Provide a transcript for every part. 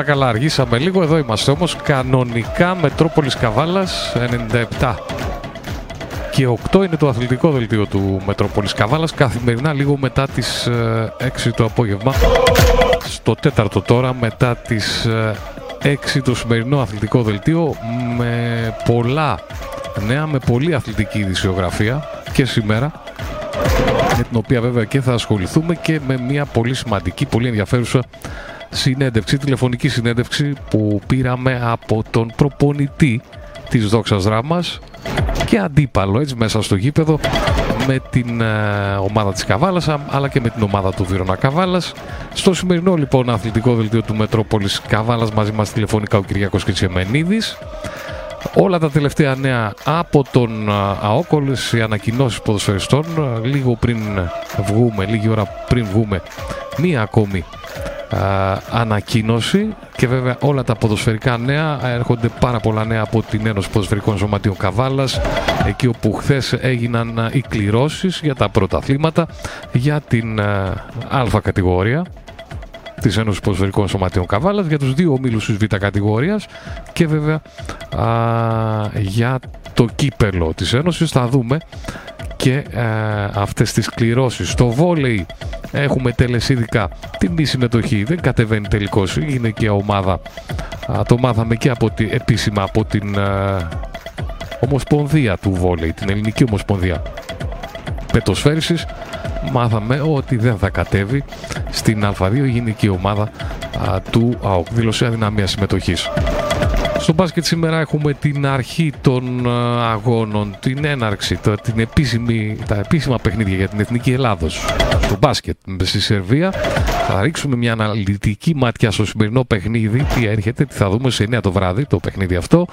όλα καλά. Αργήσαμε λίγο. Εδώ είμαστε όμως κανονικά Μετρόπολης Καβάλας 97 και 8 είναι το αθλητικό δελτίο του Μετρόπολης Καβάλας καθημερινά λίγο μετά τις 6 ε, το απόγευμα στο τέταρτο τώρα μετά τις 6 ε, το σημερινό αθλητικό δελτίο με πολλά νέα, με πολλή αθλητική ειδησιογραφία και σήμερα με την οποία βέβαια και θα ασχοληθούμε και με μια πολύ σημαντική, πολύ ενδιαφέρουσα συνέντευξη, τηλεφωνική συνέντευξη που πήραμε από τον προπονητή της Δόξας Δράμας και αντίπαλο έτσι μέσα στο γήπεδο με την ε, ομάδα της Καβάλας αλλά και με την ομάδα του Βυρονα Καβάλας. Στο σημερινό λοιπόν αθλητικό δελτίο του Μετρόπολης Καβάλας μαζί μας τηλεφωνικά ο Κυριακός Κιτσιεμενίδης. Όλα τα τελευταία νέα από τον ε, ΑΟΚ, όλες οι ανακοινώσεις ποδοσφαιριστών, ε, λίγο πριν βγούμε, λίγη ώρα πριν βγούμε, μία ακόμη ανακοίνωση. Και βέβαια όλα τα ποδοσφαιρικά νέα έρχονται πάρα πολλά νέα από την Ένωση Ποδοσφαιρικών Σωματείων Καβάλας εκεί όπου χθες έγιναν οι κληρώσεις για τα πρωταθλήματα για την α κατηγορία της Ένωσης Ποδοσφαιρικών Σωματείων Καβάλας για τους δύο ομίλους της β κατηγορίας και βέβαια για το κύπελο της Ένωσης. Θα δούμε και ε, αυτές τις κληρώσεις. Στο βόλεϊ έχουμε τελεσίδικα την μη συμμετοχή, δεν κατεβαίνει τελικώς, είναι και ομάδα. το μάθαμε και από τη, επίσημα από την ε, Ομοσπονδία του βόλεϊ, την Ελληνική Ομοσπονδία Πετοσφαίρισης. Μάθαμε ότι δεν θα κατέβει στην Α2 η γενική ομάδα του ΑΟΚ. Δήλωσε αδυναμία συμμετοχής. Στο μπάσκετ σήμερα έχουμε την αρχή των ε, αγώνων, την έναρξη, το, την επίσημη, τα επίσημα παιχνίδια για την Εθνική Ελλάδος. Στο μπάσκετ στη Σερβία θα ρίξουμε μια αναλυτική μάτια στο σημερινό παιχνίδι, τι έρχεται, τι θα δούμε σε 9 το βράδυ το παιχνίδι αυτό.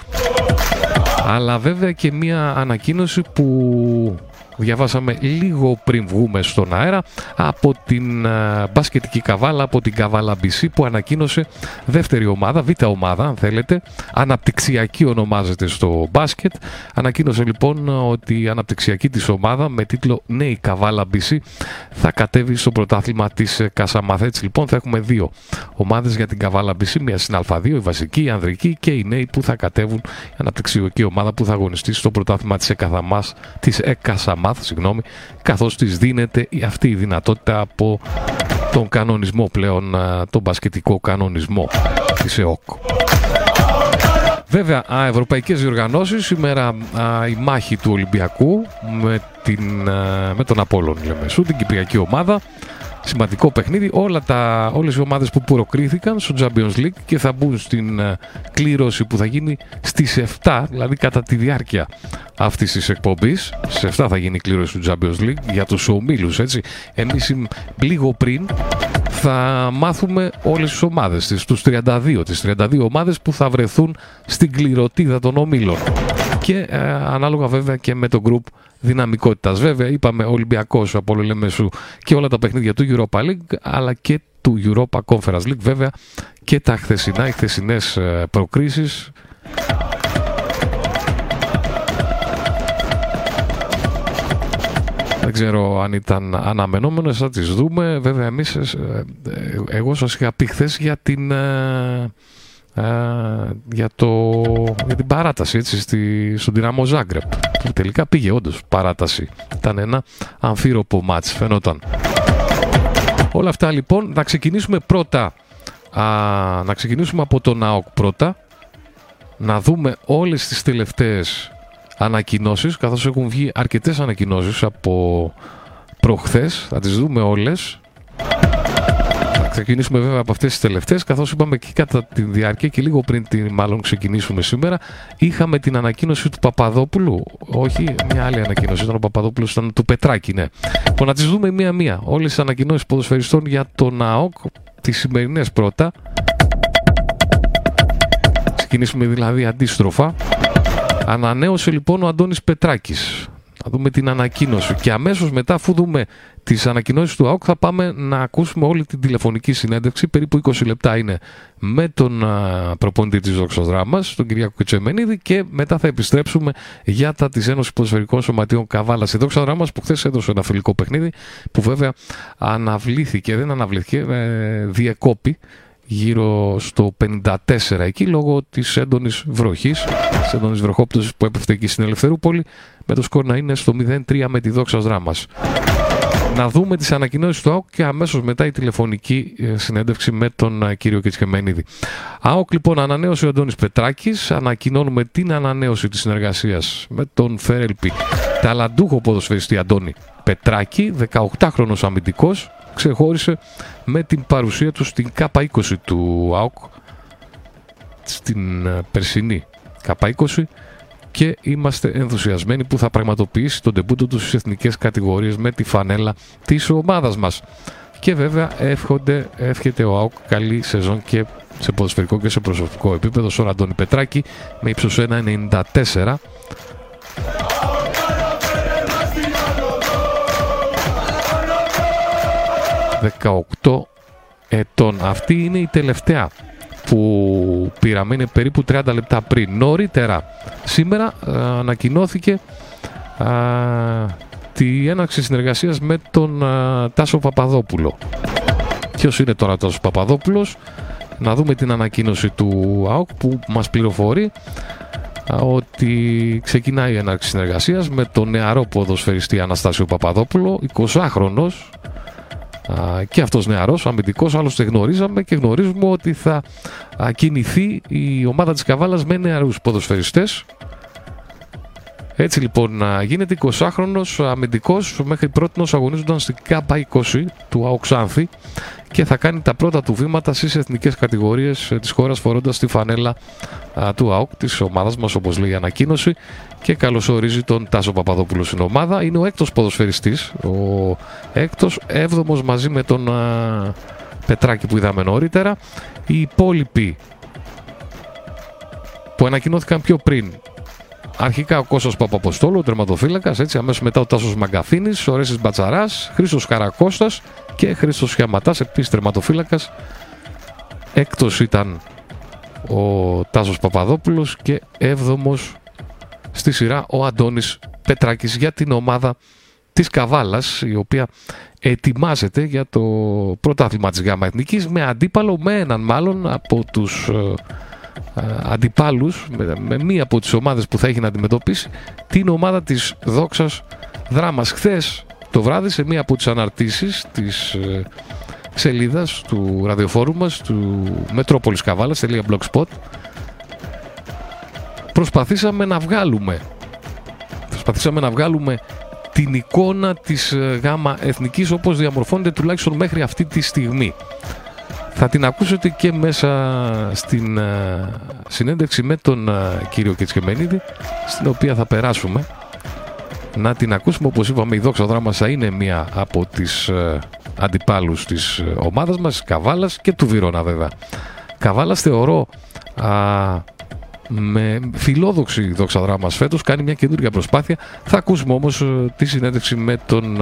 Αλλά βέβαια και μια ανακοίνωση που διαβάσαμε λίγο πριν βγούμε στον αέρα από την uh, μπασκετική καβάλα, από την καβάλα BC που ανακοίνωσε δεύτερη ομάδα, β' ομάδα αν θέλετε, αναπτυξιακή ονομάζεται στο μπάσκετ. Ανακοίνωσε λοιπόν ότι η αναπτυξιακή της ομάδα με τίτλο Νέη Καβάλα BC θα κατέβει στο πρωτάθλημα της Κασαμάθ. Έτσι λοιπόν θα έχουμε δύο ομάδες για την Καβάλα BC, μια στην Α2, η βασική, η ανδρική και οι νέοι που θα κατέβουν, η αναπτυξιακή ομάδα που θα αγωνιστεί στο πρωτάθλημα της, Εκαθαμάς, της Εκασαμάθ μάθω, συγγνώμη, καθώς της δίνεται αυτή η δυνατότητα από τον κανονισμό πλέον, τον μπασκετικό κανονισμό της ΕΟΚ. Βέβαια, ευρωπαϊκές διοργανώσεις, σήμερα η μάχη του Ολυμπιακού με, την, με τον Απόλλων Λεμεσού, την Κυπριακή ομάδα, σημαντικό παιχνίδι. Όλα τα, όλες οι ομάδες που προκρίθηκαν στο Champions League και θα μπουν στην ε, κλήρωση που θα γίνει στις 7, δηλαδή κατά τη διάρκεια αυτής της εκπομπής. Στις 7 θα γίνει η κλήρωση του Champions League για τους ομίλους, έτσι. Εμείς λίγο πριν θα μάθουμε όλες τις ομάδες, τις, τους 32, τις 32 ομάδες που θα βρεθούν στην κληρωτίδα των ομίλων. Και ε, ανάλογα βέβαια και με το group δυναμικότητας. Βέβαια, είπαμε Ολυμπιακός από Λεμεσού και όλα τα παιχνίδια του Europa League, αλλά και του Europa Conference League. Βέβαια, και τα χθεσινά, οι χθεσινές ε, προκρίσεις. Δεν ξέρω αν ήταν αναμενόμενες, θα τις δούμε. Βέβαια, εμείς, ε, ε, εγώ σας είχα πει χθες για την για, το, για την παράταση έτσι, στη, στον Δυναμό Ζάγκρεπ που τελικά πήγε όντως παράταση. Ήταν ένα αμφίροπο μάτς φαινόταν. Όλα αυτά λοιπόν να ξεκινήσουμε πρώτα α, να ξεκινήσουμε από τον ΑΟΚ πρώτα να δούμε όλες τις τελευταίες ανακοινώσεις καθώς έχουν βγει αρκετές ανακοινώσεις από προχθές θα τις δούμε όλες ξεκινήσουμε βέβαια από αυτές τις τελευταίες, καθώς είπαμε και κατά τη διάρκεια και λίγο πριν την μάλλον ξεκινήσουμε σήμερα, είχαμε την ανακοίνωση του Παπαδόπουλου. Όχι, μια άλλη ανακοίνωση, ήταν ο Παπαδόπουλος, ήταν του Πετράκη, ναι. Που να τις δούμε μία-μία. Όλες τις ανακοινώσεις ποδοσφαιριστών για τον ΑΟΚ, τις σημερινές πρώτα. Ξεκινήσουμε δηλαδή αντίστροφα. Ανανέωσε λοιπόν ο Αντώνης Πετράκης θα δούμε την ανακοίνωση. Και αμέσως μετά, αφού δούμε τις ανακοινώσεις του ΑΟΚ, θα πάμε να ακούσουμε όλη την τηλεφωνική συνέντευξη. Περίπου 20 λεπτά είναι με τον προπονητή της Δόξα τον Κυριακό Κετσεμενίδη, και μετά θα επιστρέψουμε για τα της Ένωσης Ποδοσφαιρικών Σωματείων Καβάλα. Η Δόξα Δράμα που χθες έδωσε ένα φιλικό παιχνίδι, που βέβαια αναβλήθηκε, δεν αναβλήθηκε, ε, διεκόπη γύρω στο 54 εκεί λόγω της έντονης βροχής, της έντονης βροχόπτωσης που έπεφτε εκεί στην Ελευθερούπολη με το σκορ να είναι στο 0-3 με τη δόξα δράμας. Να δούμε τις ανακοινώσεις του ΑΟΚ και αμέσως μετά η τηλεφωνική ε, συνέντευξη με τον ε, κύριο Κετσχεμένιδη. ΑΟΚ λοιπόν ανανέωσε ο Αντώνης Πετράκης, ανακοινώνουμε την ανανέωση της συνεργασίας με τον Φέρελπι ταλαντούχο ποδοσφαιριστή Αντώνη Πετράκη, 18χρονος αμυντικός, ξεχώρισε με την παρουσία του στην K20 του ΑΟΚ στην ε, περσινή K20 και είμαστε ενθουσιασμένοι που θα πραγματοποιήσει τον τεμπούτο του στις εθνικές κατηγορίες με τη φανέλα της ομάδας μας. Και βέβαια εύχονται, εύχεται ο ΑΟΚ καλή σεζόν και σε ποδοσφαιρικό και σε προσωπικό επίπεδο στον Αντώνη Πετράκη με ύψος 1,94 18 ετών. Αυτή είναι η τελευταία που πήραμε, είναι περίπου 30 λεπτά πριν. Νωρίτερα, σήμερα ανακοινώθηκε α, τη έναξη συνεργασίας με τον Τάσο Παπαδόπουλο. Ποιος είναι τώρα Τάσος Παπαδόπουλος, να δούμε την ανακοίνωση του ΑΟΚ που μας πληροφορεί ότι ξεκινάει η έναρξη συνεργασίας με τον νεαρό ποδοσφαιριστή Αναστάσιο Παπαδόπουλο, 20χρονος, και αυτός νεαρός, αμυντικός, άλλωστε γνωρίζαμε και γνωρίζουμε ότι θα κινηθεί η ομάδα της Καβάλας με νεαρούς ποδοσφαιριστές. Έτσι λοιπόν γίνεται 20χρονος αμυντικός μέχρι πρώτη αγωνίζονταν στην ΚΑΠΑ 20 του Αοξάνθη και θα κάνει τα πρώτα του βήματα στις εθνικές κατηγορίες ε, της χώρας φορώντας τη φανέλα του ΑΟΚ της ομάδας μας όπως λέει η ανακοίνωση και καλωσορίζει τον Τάσο Παπαδόπουλο στην ομάδα. Είναι ο έκτος ποδοσφαιριστής, ο έκτος έβδομος μαζί με τον Πετράκη που είδαμε νωρίτερα. Οι υπόλοιποι που ανακοινώθηκαν πιο πριν Αρχικά ο Κώστας Παπαποστόλου, ο τερματοφύλακας, έτσι αμέσως μετά ο Τάσος Μαγκαθίνης, ο Ρέσης Μπατσαράς, Χρήστος Καρακώστας και Χρήστος Χιαματάς, επίσης τερματοφύλακας. Έκτος ήταν ο Τάσος Παπαδόπουλος και έβδομος στη σειρά ο Αντώνης Πετράκης για την ομάδα της Καβάλας η οποία ετοιμάζεται για το πρωτάθλημα της ΓΑΜΑ Εθνικής με αντίπαλο με έναν μάλλον από τους ε, ε, αντιπάλους με, με μία από τις ομάδες που θα έχει να αντιμετωπίσει την ομάδα της Δόξας Δράμας. Χθες το βράδυ σε μία από τις αναρτήσεις της ε, σελίδας του ραδιοφόρου μας του metropoliskavalas.blogspot προσπαθήσαμε να βγάλουμε προσπαθήσαμε να βγάλουμε την εικόνα της ε, γάμα εθνικής όπως διαμορφώνεται τουλάχιστον μέχρι αυτή τη στιγμή. Θα την ακούσετε και μέσα στην ε, συνέντευξη με τον ε, κύριο Κετσκεμενίδη στην οποία θα περάσουμε να την ακούσουμε όπως είπαμε η Δόξα Δράμασα είναι μία από τις αντιπάλους της ομάδας μας Καβάλας και του Βυρώνα βέβαια. Καβάλας θεωρώ με φιλόδοξη δόξα δράμας φέτος κάνει μια καινούργια προσπάθεια θα ακούσουμε όμως ε, τη συνέντευξη με τον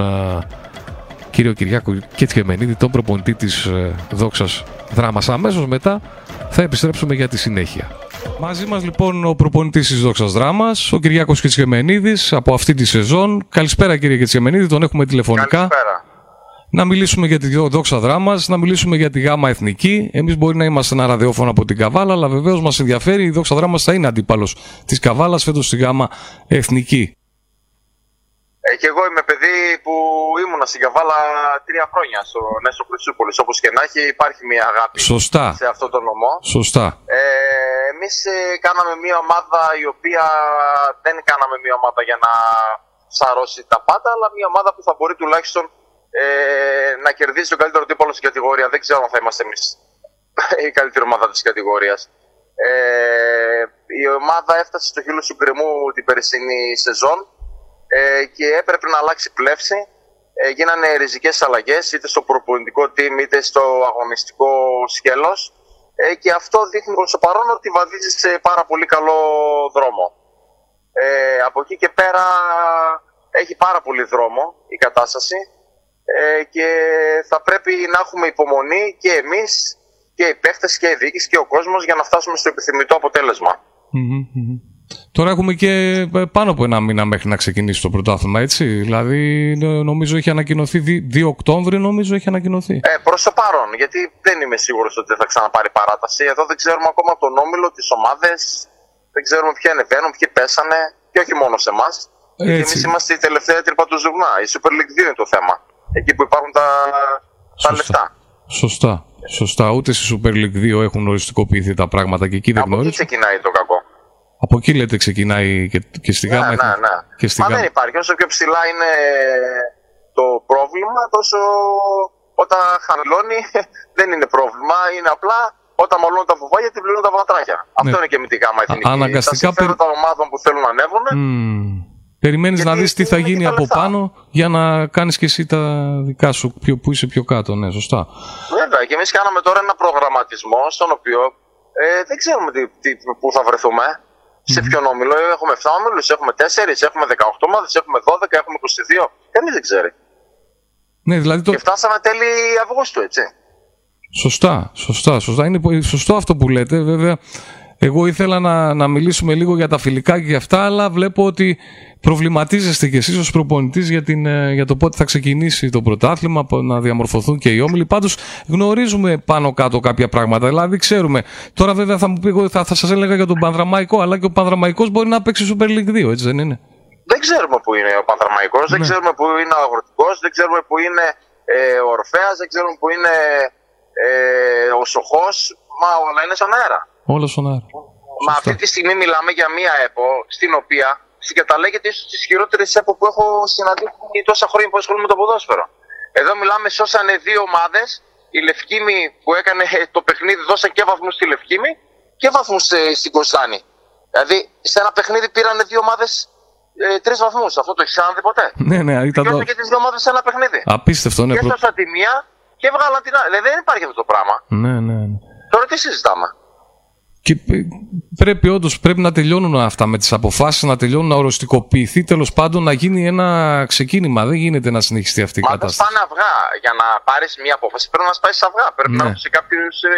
κύριο Κυριάκο Κετσχεμενίδη τον προπονητή της ε, δόξας δράμας αμέσως μετά θα επιστρέψουμε για τη συνέχεια Μαζί μας λοιπόν ο προπονητής της Δόξας Δράμας, ο Κυριάκος Κετσχεμενίδης από αυτή τη σεζόν. Καλησπέρα κύριε Κετσχεμενίδη, τον έχουμε τηλεφωνικά. Καλησπέρα να μιλήσουμε για τη δόξα δράμας, να μιλήσουμε για τη γάμα εθνική. Εμείς μπορεί να είμαστε ένα ραδιόφωνο από την Καβάλα, αλλά βεβαίως μας ενδιαφέρει η δόξα δράμας θα είναι αντίπαλος της Καβάλας φέτος στη γάμα εθνική. Ε, και εγώ είμαι παιδί που ήμουνα στην Καβάλα τρία χρόνια στο Νέσο Χρυσούπολης. Όπως και να έχει, υπάρχει μια αγάπη Σωστά. σε αυτό το νομό. Σωστά. Ε, Εμείς ε, κάναμε μια ομάδα η οποία δεν κάναμε μια ομάδα για να σαρώσει τα πάντα, αλλά μια ομάδα που θα μπορεί τουλάχιστον ε, να κερδίσει το καλύτερο τύπο στην κατηγορία. Δεν ξέρω αν θα είμαστε εμείς η καλύτερη ομάδα της κατηγορίας. Ε, η ομάδα έφτασε στο χείλος του γκρεμού την περσινή σεζόν ε, και έπρεπε να αλλάξει πλεύση. Ε, γίνανε ριζικές αλλαγές είτε στο προπονητικό team είτε στο αγωνιστικό σκέλος. Ε, και αυτό δείχνει προς το παρόν ότι βαδίζει σε πάρα πολύ καλό δρόμο. Ε, από εκεί και πέρα έχει πάρα πολύ δρόμο η κατάσταση ε, και θα πρέπει να έχουμε υπομονή και εμείς και οι παίχτες και οι διοίκηση και ο κόσμος για να φτάσουμε στο επιθυμητό Τώρα έχουμε και ε, πάνω από ένα μήνα μέχρι να ξεκινήσει το πρωτάθλημα, έτσι. Δηλαδή, νομίζω έχει ανακοινωθεί 2 Οκτώβρη, νομίζω έχει ανακοινωθεί. Ε, προς το παρόν, γιατί δεν είμαι σίγουρος ότι θα ξαναπάρει παράταση. Εδώ δεν ξέρουμε ακόμα τον όμιλο, τις ομάδες, δεν ξέρουμε ποιοι ανεβαίνουν, ποιοι πέσανε, και όχι μόνο σε εμάς. Εμείς είμαστε η τελευταία τρύπα του ζουγνά. Η Super League 2 είναι το θέμα. Εκεί που υπάρχουν τα, τα λεφτά. Σωστά. Σωστά. Ούτε στη Super League 2 έχουν οριστικοποιηθεί τα πράγματα και εκεί δεν γνωρίζω. Από εκεί ξεκινάει το κακό. Από εκεί λέτε ξεκινάει και, και στη γάμα. Ναι, ναι, ναι. Και στη Μα δεν υπάρχει. Όσο πιο ψηλά είναι το πρόβλημα, τόσο όταν χαμηλώνει δεν είναι πρόβλημα. Είναι απλά όταν μολύνουν τα βουβάγια, την πληρώνουν τα βατράκια. Ναι. Αυτό είναι και με τη γάμα εθνική. Αναγκαστικά. Τα των ομάδων που θέλουν να ανέβουν. Mm. Περιμένεις να δεις τι θα γίνει από πάνω για να κάνεις και εσύ τα δικά σου που είσαι πιο κάτω, ναι, σωστά. Βέβαια, και εμείς κάναμε τώρα ένα προγραμματισμό στον οποίο ε, δεν ξέρουμε τι, τι, πού θα βρεθούμε. Σε ποιον όμιλο έχουμε 7 όμιλους, έχουμε 4, έχουμε 18 ομάδες, έχουμε 12, έχουμε 22. Κανείς δεν ξέρει. Ναι, δηλαδή το... Και φτάσαμε τέλη Αυγούστου, έτσι. Σωστά, σωστά, σωστά. Είναι σωστό αυτό που λέτε. Βέβαια, εγώ ήθελα να, να μιλήσουμε λίγο για τα φιλικά και για αυτά, αλλά βλέπω ότι προβληματίζεστε κι εσείς ως προπονητής για, την, ε, για το πότε θα ξεκινήσει το πρωτάθλημα, να διαμορφωθούν και οι όμιλοι. Πάντως γνωρίζουμε πάνω κάτω κάποια πράγματα, δηλαδή ξέρουμε. Τώρα βέβαια θα μου πει, εγώ θα, θα σας έλεγα για τον Πανδραμαϊκό, αλλά και ο Πανδραμαϊκός μπορεί να παίξει Super League 2, έτσι δεν είναι; Δεν ξέρουμε που είναι ο Πανδραμαϊκός, δεν ναι. ξέρουμε που είναι ο Αγροτικός, δεν ξέρουμε που είναι ε, ο Ορφέας, δεν ξέρουμε που είναι ε, ο Σοχός, μα όλα είναι στον αέρα. Όλα στον αέρα. Μα αυτή τη στιγμή μιλάμε για μία ΕΠΟ στην οποία συγκαταλέγεται ίσως τις χειρότερες ΕΠΟ που έχω συναντήσει τόσα χρόνια που ασχολούμαι με το ποδόσφαιρο. Εδώ μιλάμε, σώσανε δύο ομάδες. Η Λευκήμη που έκανε το παιχνίδι δώσαν και βαθμούς στη Λευκήμη και βαθμούς ε, στην Κωνσταντίνη. Δηλαδή σε ένα παιχνίδι πήραν δύο ομάδες ε, τρεις βαθμούς. Αυτό το έχεις ξαναδεί ποτέ; Ναι, ναι, ήταν το. Και τις δύο ομάδες σε ένα παιχνίδι. Απίστευτο, ναι. Και έσωσαν τη μία και έβγαλαν την άλλη. Δηλαδή δεν υπάρχει αυτό το πράγμα. Ναι, ναι, ναι. Τώρα τι συζητάμε; Και πρέπει όντως πρέπει να τελειώνουν αυτά με τις αποφάσεις, να τελειώνουν να οριστικοποιηθεί τέλος πάντων να γίνει ένα ξεκίνημα. Δεν γίνεται να συνεχιστεί αυτή η Μα κατάσταση. Μα πάνε αυγά. Για να πάρεις μια απόφαση πρέπει να σπάσεις αυγά. Πρέπει ναι. να έχει κάποιους ε,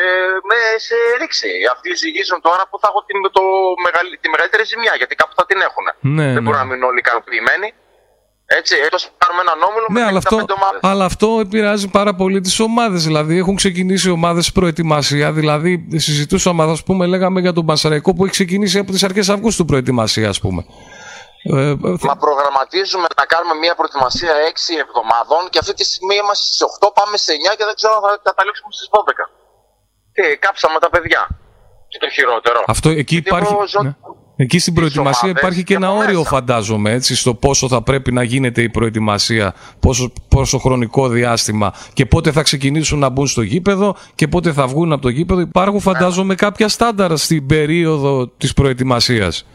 με σε ρήξη. Αυτοί ζυγίζουν τώρα που θα έχω τη, το, τη μεγαλύτερη ζημιά γιατί κάπου θα την έχουν. Ναι, Δεν ναι. μπορούν να μείνουν όλοι ικανοποιημένοι. Έτσι, έτος πάρουμε έναν όμιλο ναι, με αλλά αυτό, αλλά αυτό επηρεάζει πάρα πολύ τις ομάδες. Δηλαδή, έχουν ξεκινήσει ομάδες προετοιμασία. Δηλαδή, συζητούσαμε, ας πούμε, λέγαμε για τον Πασαραϊκό που έχει ξεκινήσει από τις αρχές Αυγούστου προετοιμασία, ας πούμε. Ε, Μα προγραμματίζουμε να κάνουμε μια προετοιμασία 6 εβδομάδων και αυτή τη στιγμή είμαστε στις 8, πάμε σε 9 και δεν ξέρω αν θα καταλήξουμε στις 12. Τι, κάψαμε τα παιδιά. Και το χειρότερο. Αυτό εκεί υπάρχει. Ναι. Εκεί στην προετοιμασία υπάρχει και ένα όριο, φαντάζομαι, έτσι, στο πόσο θα πρέπει να γίνεται η προετοιμασία, πόσο, πόσο χρονικό διάστημα και πότε θα ξεκινήσουν να μπουν στο γήπεδο και πότε θα βγουν από το γήπεδο. Υπάρχουν, φαντάζομαι, κάποια στάνταρα στην περίοδο της προετοιμασίας.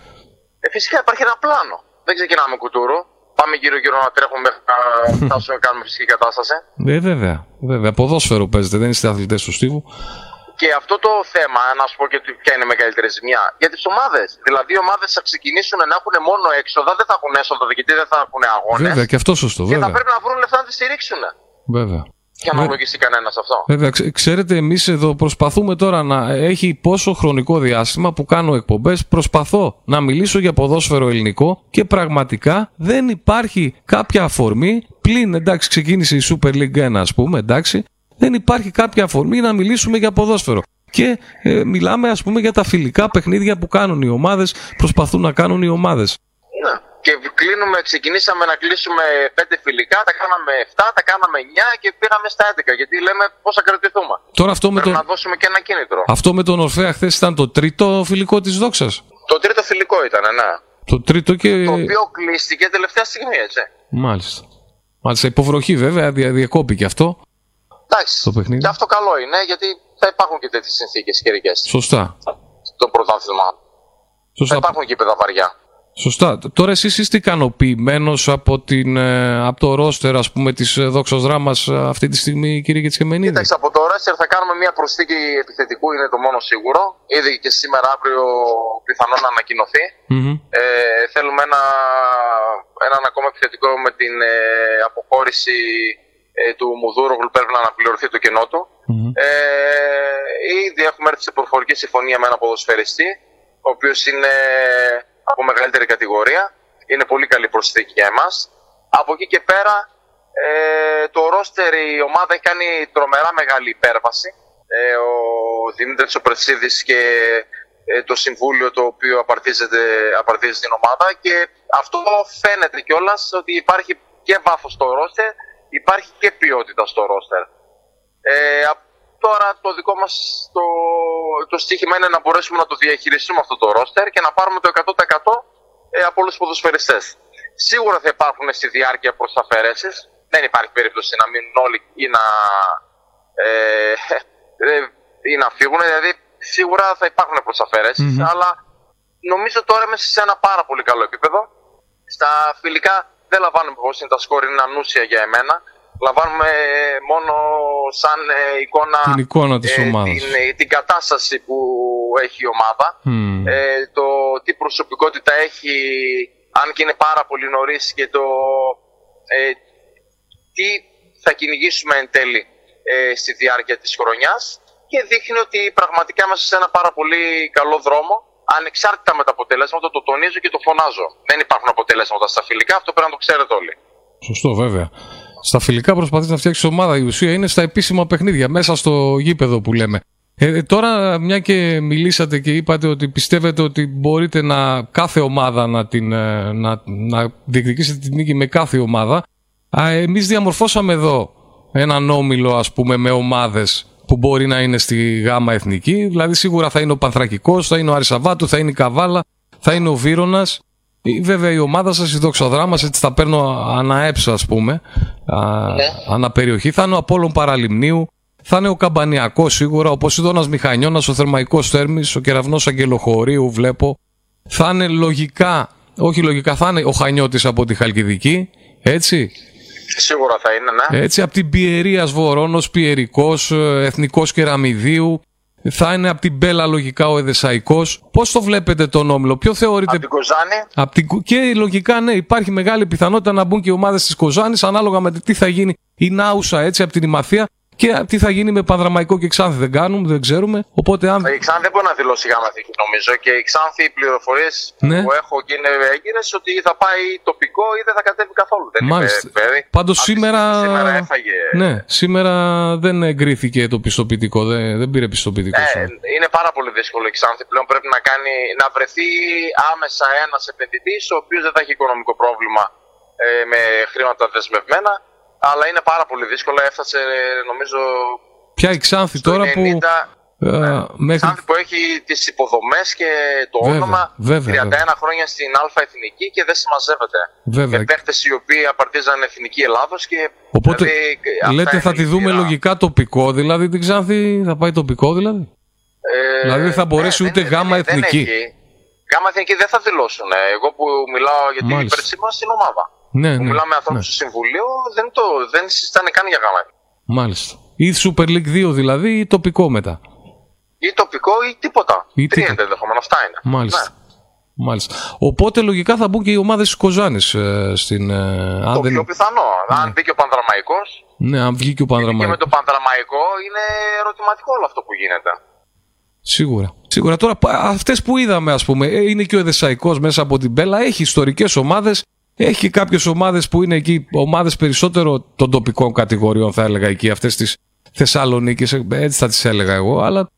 Ε, φυσικά υπάρχει ένα πλάνο. Δεν ξεκινάμε κουτούρο. Πάμε γύρω-γύρω να τρέχουμε μέχρι να φτάσουμε να κάνουμε φυσική κατάσταση. Ε, βέβαια. βέβαια. Ποδόσφαιρο παίζετε, δεν είστε αθλητές του στίβου. Και αυτό το θέμα, να σου πω και ποια είναι η μεγαλύτερη ζημιά, για τις ομάδες. Δηλαδή, οι ομάδες θα ξεκινήσουν να έχουν μόνο έξοδα, δεν θα έχουν έσοδα, γιατί δεν θα έχουν αγώνες. Βέβαια, και αυτό σωστό. Και θα πρέπει να βρουν λεφτά να τη στηρίξουν. Βέβαια. Για να λογίσει κανένας αυτό. Βέβαια, ξέρετε, εμείς εδώ προσπαθούμε τώρα να έχει πόσο χρονικό διάστημα που κάνω εκπομπές. Προσπαθώ να μιλήσω για ποδόσφαιρο ελληνικό και πραγματικά δεν υπάρχει κάποια αφορμή. Πλην εντάξει, ξεκίνησε η Super League 1, ας πούμε, εντάξει, δεν υπάρχει κάποια αφορμή να μιλήσουμε για ποδόσφαιρο. Και ε, μιλάμε ας πούμε για τα φιλικά παιχνίδια που κάνουν οι ομάδες, προσπαθούν να κάνουν οι ομάδες. Ναι. Και κλείνουμε, ξεκινήσαμε να κλείσουμε πέντε φιλικά, τα κάναμε 7, τα κάναμε 9 και πήγαμε στα 11. Γιατί λέμε πώς θα κρατηθούμε. Τώρα αυτό με τον... να δώσουμε και ένα κίνητρο. Αυτό με τον Ορφέα χθες ήταν το τρίτο φιλικό της δόξας. Το τρίτο φιλικό ήταν, ναι. Το τρίτο και. Το οποίο κλείστηκε τελευταία στιγμή, έτσι. Μάλιστα. Μάλιστα, υποβροχή βέβαια, διακόπηκε αυτό. Εντάξει. Και αυτό καλό είναι γιατί θα υπάρχουν και τέτοιες συνθήκες καιρικέ. Σωστά. Το πρωτάθλημα. Σωστά. Θα υπάρχουν και βαριά. Σωστά. Τώρα εσείς είστε ικανοποιημένος από, την, ε, από το ρόστερ ας πούμε της ε, δόξας δράμα ε, αυτή τη στιγμή κύριε Κετσικεμενίδη; Κοίταξε από το ρόστερ θα κάνουμε μια προσθήκη επιθετικού είναι το μόνο σίγουρο. Ήδη και σήμερα αύριο πιθανόν να ανακοινωθεί. Mm-hmm. Ε, θέλουμε ένα, έναν ακόμα επιθετικό με την ε, αποχώρηση ε, του Μουδούρογλου πρέπει να αναπληρωθεί το κενό του. Mm-hmm. Ε, ήδη έχουμε έρθει σε προφορική συμφωνία με έναν ποδοσφαιριστή, ο οποίος είναι από μεγαλύτερη κατηγορία. Είναι πολύ καλή προσθήκη για εμάς. Από εκεί και πέρα ε, το ρόστερ η ομάδα έχει κάνει τρομερά μεγάλη υπέρβαση. Ε, ο Δημήτρης Οπρεσίδης και ε, το συμβούλιο το οποίο απαρτίζεται, απαρτίζεται στην ομάδα και αυτό φαίνεται κιόλας ότι υπάρχει και βάθος στο ρόστερ, υπάρχει και ποιότητα στο ρόστερ. Ε, τώρα το δικό μας το, το στίχημα είναι να μπορέσουμε να το διαχειριστούμε αυτό το ρόστερ και να πάρουμε το 100% ε, από όλους τους ποδοσφαιριστές. Σίγουρα θα υπάρχουν στη διάρκεια προσταφαιρέσεις, δεν υπάρχει περίπτωση να μείνουν όλοι ή να, ε, ε, ή να φύγουν. Δηλαδή, σίγουρα θα υπάρχουν αλλά νομίζω τώρα είμαστε σε ένα πάρα πολύ καλό επίπεδο. Στα φιλικά δεν λαμβάνουμε πώ είναι τα σκόρ, είναι ανούσια για εμένα. Λαμβάνουμε μόνο σαν ε, εικόνα, την, εικόνα της ε, την, ε, την, κατάσταση που έχει η ομάδα. Ε, το τι προσωπικότητα έχει, αν και είναι πάρα πολύ νωρίς και το ε, τι θα κυνηγήσουμε εν τέλει ε, στη διάρκεια της χρονιάς και δείχνει ότι πραγματικά είμαστε σε ένα πάρα πολύ καλό δρόμο ανεξάρτητα με τα αποτελέσματα, το τονίζω και το φωνάζω. Δεν υπάρχουν αποτελέσματα στα φιλικά, αυτό πρέπει να το ξέρετε όλοι. Σωστό, βέβαια. Στα φιλικά προσπαθείς να φτιάξεις ομάδα. Η ουσία είναι στα επίσημα παιχνίδια, μέσα στο γήπεδο που λέμε. Ε, τώρα, μια και μιλήσατε και είπατε ότι πιστεύετε ότι μπορείτε να κάθε ομάδα να, την, ε, να, να διεκδικήσετε την νίκη με κάθε ομάδα. Α, εμείς διαμορφώσαμε εδώ έναν όμιλο ας πούμε με ομάδες που μπορεί να είναι στη γάμα εθνική. Δηλαδή σίγουρα θα είναι ο Πανθρακικός, θα είναι ο Αρισαβάτου, θα είναι η Καβάλα, θα είναι ο Βύρονας. Βέβαια η ομάδα σας, η Δοξοδράμας, έτσι τα παίρνω αναέψα ας πούμε, α, ναι. αναπεριοχή. Θα είναι ο Απόλλων Παραλιμνίου, θα είναι ο Καμπανιακός σίγουρα, ο Ποσειδώνας Μηχανιώνας, ο Θερμαϊκός Θέρμης, ο Κεραυνός Αγγελοχωρίου βλέπω. Θα είναι λογικά, όχι λογικά, θα είναι ο Χανιώτης από τη Χαλκιδική, έτσι. Σίγουρα θα είναι, ναι. Έτσι, από την Πιερίας Βορόνο, Πιερικός, ε, Εθνικός Κεραμιδίου. Θα είναι από την Μπέλα λογικά ο Εδεσαϊκός. Πώς το βλέπετε τον όμιλο, Ποιο θεωρείτε. Από την Κοζάνη. Από την... Και λογικά, ναι, υπάρχει μεγάλη πιθανότητα να μπουν και οι ομάδες της Κοζάνης ανάλογα με τι θα γίνει η Νάουσα έτσι από την Ημαθία και τι θα γίνει με Πανδραμαϊκό και Ξάνθη δεν κάνουμε, δεν ξέρουμε. Οπότε αν... Η Ξάνθη δεν μπορεί να δηλώσει γάμα νομίζω και η Ξάνθη οι πληροφορίες ναι. που έχω και είναι έγκυρε ότι θα πάει τοπικό ή δεν θα κατέβει καθόλου. Δεν Μάλιστα. Πάντως σήμερα. Σήμερα έφαγε. Ναι, σήμερα δεν εγκρίθηκε το πιστοποιητικό, δεν, δεν πήρε πιστοποιητικό. Ναι, είναι πάρα πολύ δύσκολο η Ξάνθη πλέον. Πρέπει να, κάνει, να βρεθεί άμεσα ένας επενδυτής ο οποίος δεν θα έχει οικονομικό πρόβλημα ε, με χρήματα δεσμευμένα αλλά είναι πάρα πολύ δύσκολο. Έφτασε νομίζω. Ποια η Ξάνθη τώρα 90, που. Ναι. Μέχρι... Ξάνθη που έχει τις υποδομές και το βέβαια, όνομα βέβαια, 31 βέβαια. χρόνια στην Α Εθνική και δεν συμμαζεύεται. Βέβαια. Με παίχτες οι οποίοι απαρτίζαν Εθνική Ελλάδος και. Οπότε δηλαδή, λέτε θα τη δούμε λογικά τοπικό, δηλαδή την Ξάνθη θα πάει τοπικό δηλαδή; Ε, δηλαδή δεν θα μπορέσει ναι, ούτε δεν, γάμα δεν, εθνική. Δεν γάμα εθνική δεν θα δηλώσουν. Εγώ που μιλάω για την υπέρσι στην ομάδα. Ναι, ναι, μιλάμε με ανθρώπους ναι. του Συμβουλίου, δεν, το, δεν συζητάνε καν για γάμα. Μάλιστα. Ή Super League 2 δηλαδή, ή τοπικό μετά. Ή τοπικό ή τίποτα. Ή Τρία είναι ενδεχομένω, αυτά είναι. Μάλιστα. Ναι. Μάλιστα. Οπότε λογικά θα μπουν και οι ομάδες της Κοζάνης ε, στην. Ε, το πιο πιθανό. Ναι. Αν μπει και ο Πανδραμαϊκός. Ναι, αν βγει και ο Πανδραμαϊκό. Και με το Πανδραμαϊκό είναι ερωτηματικό όλο αυτό που γίνεται. Σίγουρα. Σίγουρα. Τώρα, αυτές που είδαμε, ας πούμε, ε, είναι και ο Εδεσαϊκός μέσα από την Μπέλα. Έχει ιστορικές ομάδες έχει κάποιες ομάδες που είναι εκεί, ομάδες περισσότερο των τοπικών κατηγοριών, θα έλεγα εκεί, αυτές της Θεσσαλονίκης, έτσι θα τις έλεγα εγώ, αλλά.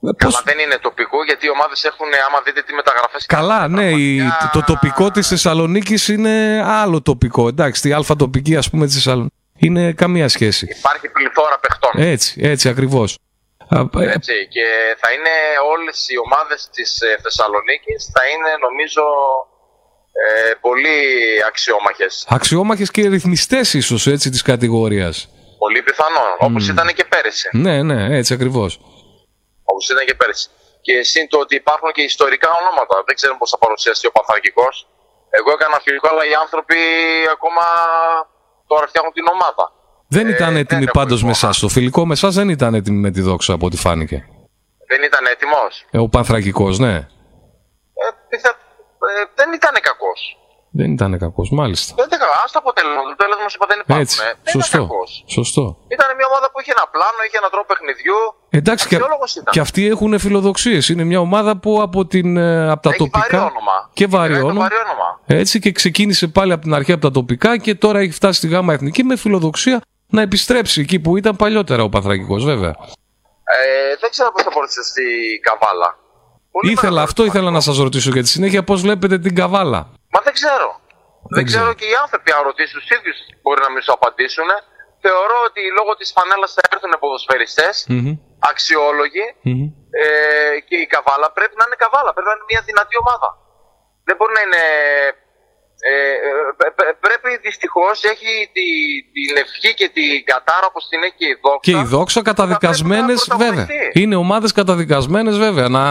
Καλά, πώς... δεν είναι τοπικό γιατί οι ομάδες έχουν, άμα δείτε τι μεταγραφές. Καλά, ναι, η, το τοπικό της Θεσσαλονίκης είναι άλλο τοπικό. Εντάξει, η αλφα τοπική, ας πούμε, της Θεσσαλονίκης είναι καμία σχέση. Υπάρχει πληθώρα παιχτών. Έτσι, έτσι ακριβώς. Έτσι, και θα είναι όλες οι ομάδες της ε, Θεσσαλονίκης θα είναι νομίζω ε, πολύ αξιόμαχες. Αξιόμαχες και ρυθμιστές ίσως έτσι της κατηγορίας. Πολύ πιθανό, mm. όπως ήταν και πέρυσι. Ναι, ναι, έτσι ακριβώς. Όπως ήταν και πέρυσι. Και σύν το ότι υπάρχουν και ιστορικά ονόματα. Δεν ξέρουμε πώς θα παρουσιαστεί ο Παθαρχικός. Εγώ έκανα φιλικό, αλλά οι άνθρωποι ακόμα τώρα φτιάχνουν την ομάδα. Δεν ε, ήταν έτοιμοι πάντως με εσάς. Το φιλικό με εσάς δεν ήταν έτοιμοι με τη δόξα από ό,τι φάνηκε. Δεν ήταν έτοιμος. Ε, ο Πανθρακικός, ναι. Ε, ε, δεν ήταν κακός. Δεν ήταν κακός, μάλιστα. Δεν ήταν κακός. Α το αποτέλεσμα. Το αποτέλεσμα είπα δεν υπάρχουν. Έτσι. Ε. Δεν Σωστό. Ήταν κακός. Σωστό. Ήταν μια ομάδα που είχε ένα πλάνο, είχε ένα τρόπο παιχνιδιού. Εντάξει, και, και αυτοί έχουν φιλοδοξίες. Είναι μια ομάδα που από, την, ε, από τα έχει τοπικά. Βαρύ όνομα. Και βαρύ όνομα. Έτσι και ξεκίνησε πάλι από την αρχή από τα τοπικά και τώρα έχει φτάσει στη ΓΑΜΑ Εθνική με φιλοδοξία να επιστρέψει εκεί που ήταν παλιότερα ο Παθρακικός βέβαια. Ε, δεν ξέρω πώς θα μπορούσε στη Καβάλα. Πολύ ήθελα, αυτό ήθελα να σας ρωτήσω για τη συνέχεια, πώς βλέπετε την Καβάλα; Μα δεν ξέρω. Δεν, ξέρω. και οι άνθρωποι, αν ρωτήσει τους ίδιους, μπορεί να μην σου απαντήσουν. Θεωρώ ότι λόγω της φανέλας θα έρθουν ποδοσφαιριστές, mm-hmm. αξιολογοι ε, και η Καβάλα πρέπει να είναι Καβάλα. Πρέπει να είναι μια δυνατή ομάδα. Δεν μπορεί να είναι ε, ε πρέπει δυστυχώς έχει τη, την ευχή και την κατάρα όπως την έχει και η δόξα. Και η δόξα καταδικασμένες, βέβαια. Είναι ομάδες καταδικασμένες, βέβαια, να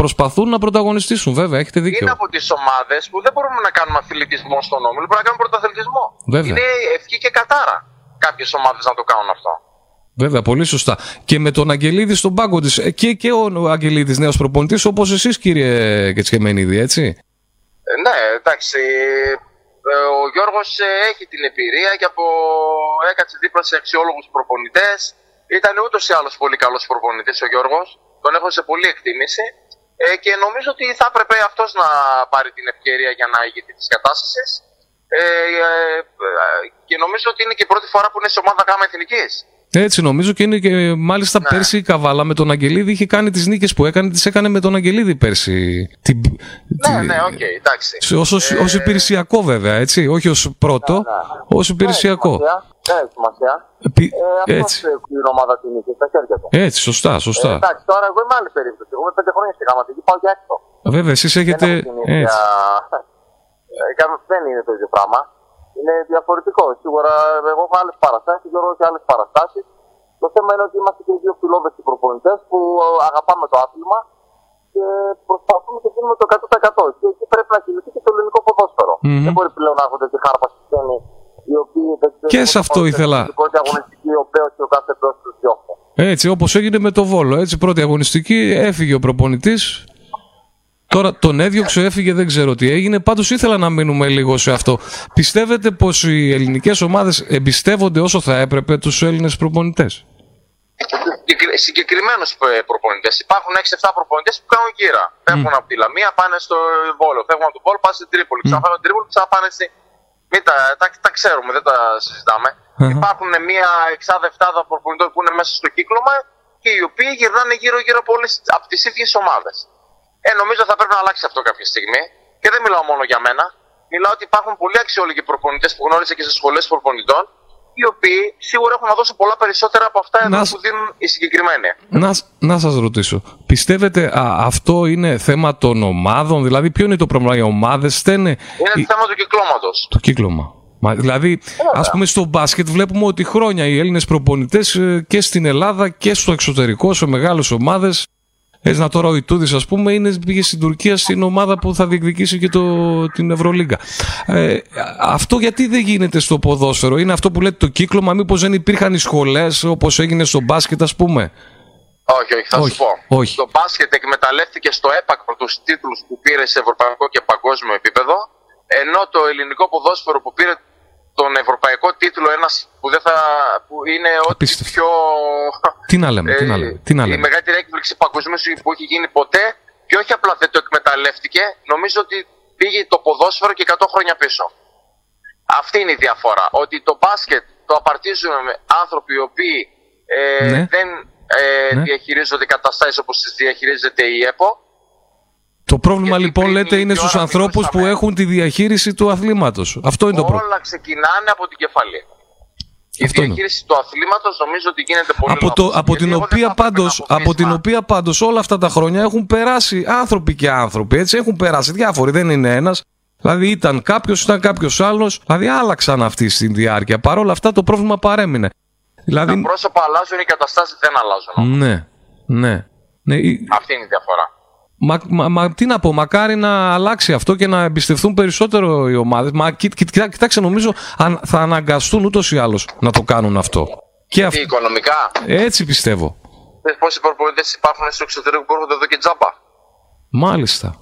προσπαθούν να πρωταγωνιστήσουν, βέβαια. Έχετε δίκιο. Είναι από τις ομάδες που δεν μπορούμε να κάνουμε αθλητισμό στον όμιλο, μπορούμε να κάνουμε πρωταθλητισμό. Βέβαια. Είναι ευχή και κατάρα κάποιες ομάδες να το κάνουν αυτό. Βέβαια, πολύ σωστά. Και με τον Αγγελίδη στον πάγκο της. Ε, και, και ο Αγγελίδης νέος προπονητής, όπως εσείς, κύριε Κετσχεμένιδη, έτσι. Ε, ναι, εντάξει. Ε, ο Γιώργος ε, έχει την εμπειρία και από έκατσε δίπλα σε αξιόλογους προπονητές. Ήταν ούτως ή άλλως πολύ καλός προπονητής ο Γιώργος. Τον έχω σε πολύ εκτίμηση. Ε, και νομίζω ότι θα έπρεπε αυτός να πάρει την ευκαιρία για να ηγηθεί της κατάστασης. Ε, ε, και νομίζω ότι είναι και η πρώτη φορά που είναι σε ομάδα γάμα εθνικής. Έτσι νομίζω και είναι και μάλιστα ναι. πέρσι η Καβάλα με τον Αγγελίδη είχε κάνει τις νίκες που έκανε, τις έκανε με τον Αγγελίδη πέρσι. Την, ναι, ναι, OK, okay, εντάξει. Ως, ως, ως, υπηρεσιακό βέβαια, έτσι, όχι ως πρώτο, ναι, ναι. ως υπηρεσιακό. Ναι, έχει σημασία. Επί... Ε, έτσι. Αυτός η ομάδα την νίκη, στα χέρια του. Έτσι, σωστά, σωστά. Ε, εντάξει, τώρα εγώ είμαι άλλη περίπτωση. Εγώ είμαι πέντε χρόνια στη γραμματική, πάω για έξω. Βέβαια, εσείς έχετε... Έτσι. Ε, δεν είναι το ίδιο πράγμα είναι διαφορετικό. Σίγουρα εγώ έχω άλλες παραστάσεις, Γιώργο και άλλες παραστάσεις. Το θέμα είναι ότι είμαστε και δύο φιλόδοξοι προπονητές που αγαπάμε το άθλημα και προσπαθούμε και δίνουμε το 100%. Και εκεί πρέπει να κινηθεί και το ελληνικό ποδόσφαιρο. Mm-hmm. Δεν μπορεί πλέον να έχουν και χάρπας στη σκηνή οι οποίοι δεν Και σε αυτό ήθελα. Την πρώτη αγωνιστική, ο Πέο και ο κάθε πρόσωπο του Έτσι, όπως έγινε με το Βόλο. Έτσι, πρώτη αγωνιστική έφυγε ο προπονητής, Τώρα τον έδιωξε, έφυγε, δεν ξέρω τι έγινε. Πάντως ήθελα να μείνουμε λίγο σε αυτό. Πιστεύετε πως οι ελληνικές ομάδες εμπιστεύονται όσο θα έπρεπε τους Έλληνες προπονητές; Συγκεκριμένους προπονητές. Υπάρχουν 6-7 προπονητές που κάνουν γύρα. Mm. Φεύγουν από τη Λαμία, πάνε στο Βόλο. Φεύγουν από τον Βόλο, πάνε στην Τρίπολη. Mm. Ξαναφεύγουν από την Τρίπολη, ξαναπάνε στη. Μην τα, τα, τα ξέρουμε, δεν τα συζητάμε. Mm-hmm. Υπάρχουν μια εξάδα-εφτάδα προπονητών που είναι μέσα στο κύκλωμα και οι οποίοι γυρνάνε γύρω-γύρω από, από τις ίδιες ομάδες. Ε, νομίζω θα πρέπει να αλλάξει αυτό κάποια στιγμή. Και δεν μιλάω μόνο για μένα. Μιλάω ότι υπάρχουν πολλοί αξιόλογοι προπονητές που γνώρισα και σε σχολές προπονητών, οι οποίοι σίγουρα έχουν να δώσουν πολλά περισσότερα από αυτά να... που δίνουν οι συγκεκριμένοι. Να, να σας ρωτήσω, πιστεύετε α, αυτό είναι θέμα των ομάδων, δηλαδή ποιο είναι το πρόβλημα, οι ομάδες στένε; Είναι θέμα του κυκλώματος. Το κύκλωμα. Μα, δηλαδή, ας πούμε, στο μπάσκετ βλέπουμε ότι χρόνια οι Έλληνες προπονητές ε, και στην Ελλάδα και στο εξωτερικό, σε μεγάλες ομάδες, έτσι να τώρα ο Ιτούδης, ας πούμε, είναι, πήγε στην Τουρκία στην ομάδα που θα διεκδικήσει και το, την Ευρωλίγκα. Ε, αυτό γιατί δεν γίνεται στο ποδόσφαιρο, είναι αυτό που λέτε το κύκλωμα, μήπως δεν υπήρχαν οι σχολές όπως έγινε στο μπάσκετ, ας πούμε; Όχι, όχι, θα σου πω. Όχι. Το μπάσκετ εκμεταλλεύτηκε στο έπακρο τους τίτλους που πήρε σε ευρωπαϊκό και παγκόσμιο επίπεδο, ενώ το ελληνικό ποδόσφαιρο που πήρε τον ευρωπαϊκό τίτλο ένας που, δεν θα, που είναι ό,τι πιο. Τι να λέμε, τι να λέμε. Τι να λέμε. Η μεγαλύτερη έκπληξη παγκοσμίως που έχει γίνει ποτέ και όχι απλά δεν το εκμεταλλεύτηκε, νομίζω ότι πήγε το ποδόσφαιρο και 100 χρόνια πίσω. Αυτή είναι η διαφορά. Ότι το μπάσκετ το απαρτίζουμε με άνθρωποι οι οποίοι ε, ναι. δεν ε, ναι. διαχειρίζονται καταστάσεις όπως τις διαχειρίζεται η ΕΠΟ το πρόβλημα λοιπόν λέτε είναι στους ανθρώπους που έχουν τη διαχείριση του αθλήματος. Αυτό είναι το πρόβλημα. Όλα ξεκινάνε από την κεφαλή. Η Αυτό διαχείριση είναι. του αθλήματος νομίζω ότι γίνεται πολύ από, το, από, την οποία πάντως, από την οποία πάντως όλα αυτά τα χρόνια έχουν περάσει άνθρωποι και άνθρωποι. Έτσι, έχουν περάσει διάφοροι, δεν είναι ένας. Δηλαδή ήταν κάποιος, ήταν κάποιος άλλος. Δηλαδή άλλαξαν αυτή στη διάρκεια. Παρ' όλα αυτά το πρόβλημα παρέμεινε. Δηλαδή... Τα πρόσωπα αλλάζουν, οι καταστάσεις δεν αλλάζουν. Ναι, ναι. ναι. Αυτή είναι η διαφορά. Μα, μα, μα, τι να πω, μακάρι να αλλάξει αυτό και να εμπιστευτούν περισσότερο οι ομάδες. Μα κοιτάξτε, νομίζω αν, θα αναγκαστούν ούτως ή άλλως να το κάνουν αυτό. Και αυ... οικονομικά; Έτσι πιστεύω. Πόσοι προπονητές υπάρχουν στο εξωτερικό που έρχονται εδώ και τζάμπα; Μάλιστα.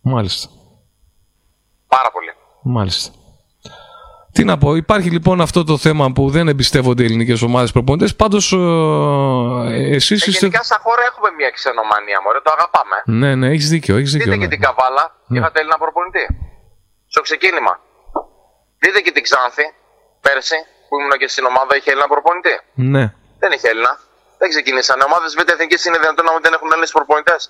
Μάλιστα. Πάρα πολύ. Μάλιστα. Τι να πω, υπάρχει λοιπόν αυτό το θέμα που δεν εμπιστεύονται οι ελληνικές ομάδες προπονητές. Πάντως, ε, εσείς ε, είστε. Γενικά, σαν χώρα έχουμε μια ξενομανία, μωρέ, το αγαπάμε. Ναι, ναι, έχεις δίκιο. Έχεις δίκιο Δείτε ναι. και την Καβάλα, ναι. είχατε Έλληνα προπονητή. Στο ξεκίνημα. Δείτε και την Ξάνθη, πέρσι, που ήμουν και στην ομάδα, είχε Έλληνα προπονητή. Ναι. Δεν είχε Έλληνα. Δεν ξεκίνησαν. Οι ομάδε Β' Εθνική είναι δυνατόν να μην έχουν Έλληνες προπονητές.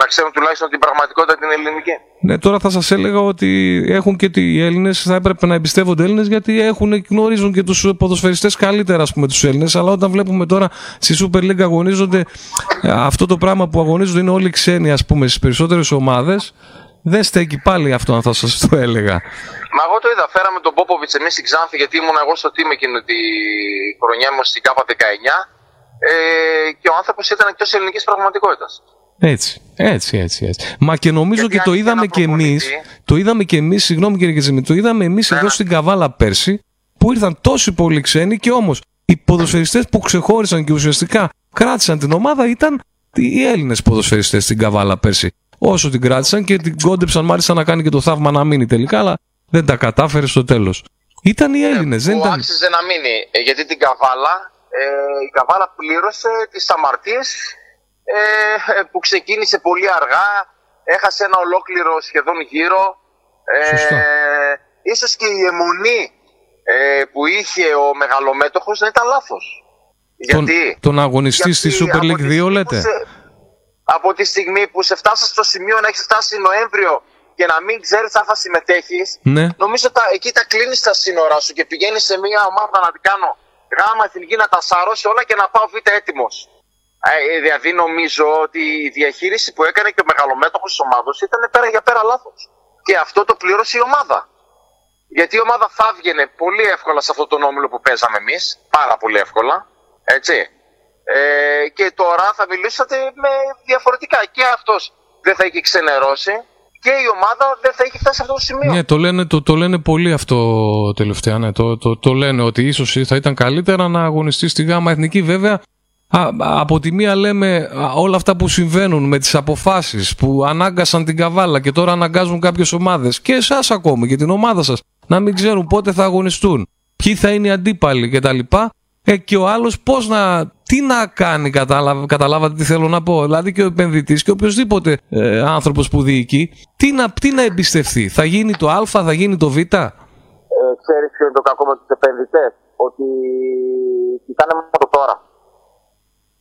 Να ξέρουν τουλάχιστον την πραγματικότητα την ελληνική. Ναι, τώρα θα σας έλεγα ότι έχουν και οι Έλληνες, θα έπρεπε να εμπιστεύονται Έλληνες γιατί έχουν, γνωρίζουν και τους ποδοσφαιριστές καλύτερα, ας πούμε, τους Έλληνες. Αλλά όταν βλέπουμε τώρα στη Super League αγωνίζονται αυτό το πράγμα που αγωνίζονται είναι όλοι ξένοι, ας πούμε, στις περισσότερες ομάδες. Δεν στέκει πάλι αυτό, αν θα σας το έλεγα. Μα εγώ το είδα. Φέραμε τον Πόποβιτ εμείς στην Ξάνθη, γιατί ήμουν εγώ στο team εκείνη τη χρονιά μου στην ΚΑΠΑ 19. Ε, και ο άνθρωπος ήταν εκτός ελληνικής πραγματικότητας. Έτσι, έτσι, έτσι, έτσι. Μα και νομίζω Γιατί και το αν είδαμε είχε και ένα εμείς. προπονητή- Το είδαμε και εμείς, συγγνώμη κύριε Κεζημί, το είδαμε εμείς Ναι, εδώ ναι. στην Καβάλα πέρσι που ήρθαν τόσοι πολλοί ξένοι και όμως οι ποδοσφαιριστές που ξεχώρισαν και ουσιαστικά κράτησαν την ομάδα ήταν οι Έλληνες ποδοσφαιριστές στην Καβάλα πέρσι. Όσο την κράτησαν και την κόντεψαν μάλιστα να κάνει και το θαύμα να μείνει τελικά, αλλά δεν τα κατάφερε στο τέλος. Ήταν οι Έλληνες, δεν που ήταν. άξιζε να μείνει. Ε, γιατί την Καβάλα, ε, η Καβάλα πλήρωσε τις αμαρτίες ε, που ξεκίνησε πολύ αργά. Έχασε ένα ολόκληρο σχεδόν γύρο. Σωστά. Ε, ίσως και η αιμονή ε, που είχε ο μεγαλομέτωχος να ήταν λάθος. Τον, Γιατί, τον αγωνιστή στη γιατί Super από League τη 2 στιγμή λέτε. που σε- από τη στιγμή που σε φτάσει στο σημείο να έχεις φτάσει Νοέμβριο και να μην ξέρεις αν θα συμμετέχεις, Ναι. νομίζω τα, εκεί τα κλείνεις τα σύνορά σου και πηγαίνεις σε μια ομάδα να την κάνω γάμα εθνική να τα σαρώσει όλα και να πάω β' έτοιμος. Ε, δηλαδή νομίζω ότι η διαχείριση που έκανε και ο μεγαλομέτωχος της ομάδα ήταν πέρα για πέρα λάθος. Και αυτό το πλήρωσε η ομάδα. Γιατί η ομάδα θα έβγαινε πολύ εύκολα σε αυτό τον όμιλο που παίζαμε εμείς. Πάρα πολύ εύκολα. Έτσι. Ε, και τώρα θα μιλήσατε με διαφορετικά. Και αυτός δεν θα έχει ξενερώσει και η ομάδα δεν θα έχει φτάσει σε αυτό το σημείο. Ναι, το λένε, το, το λένε πολύ αυτό τελευταία. Ναι. Το, το, το λένε ότι ίσως θα ήταν καλύτερα να αγωνιστεί στη ΓΑΜΑ Εθνική. Βέβαια, α, από τη μία λέμε α, όλα αυτά που συμβαίνουν με τις αποφάσεις που ανάγκασαν την καβάλα και τώρα αναγκάζουν κάποιες ομάδες και εσάς ακόμη και την ομάδα σας να μην ξέρουν πότε θα αγωνιστούν, ποιοι θα είναι οι αντίπαλοι κτλ. Ε, και ο άλλος πώς να, τι να κάνει, καταλάβα, καταλάβατε τι θέλω να πω. Δηλαδή και ο επενδυτής και οποιοδήποτε ε, άνθρωπος που διοικεί, τι να, τι να εμπιστευτεί. Θα γίνει το Α, θα γίνει το Β; Ε, ξέρεις ποιο είναι το κακό με τους επενδυτές; Ότι κοιτάνε μόνο το τώρα.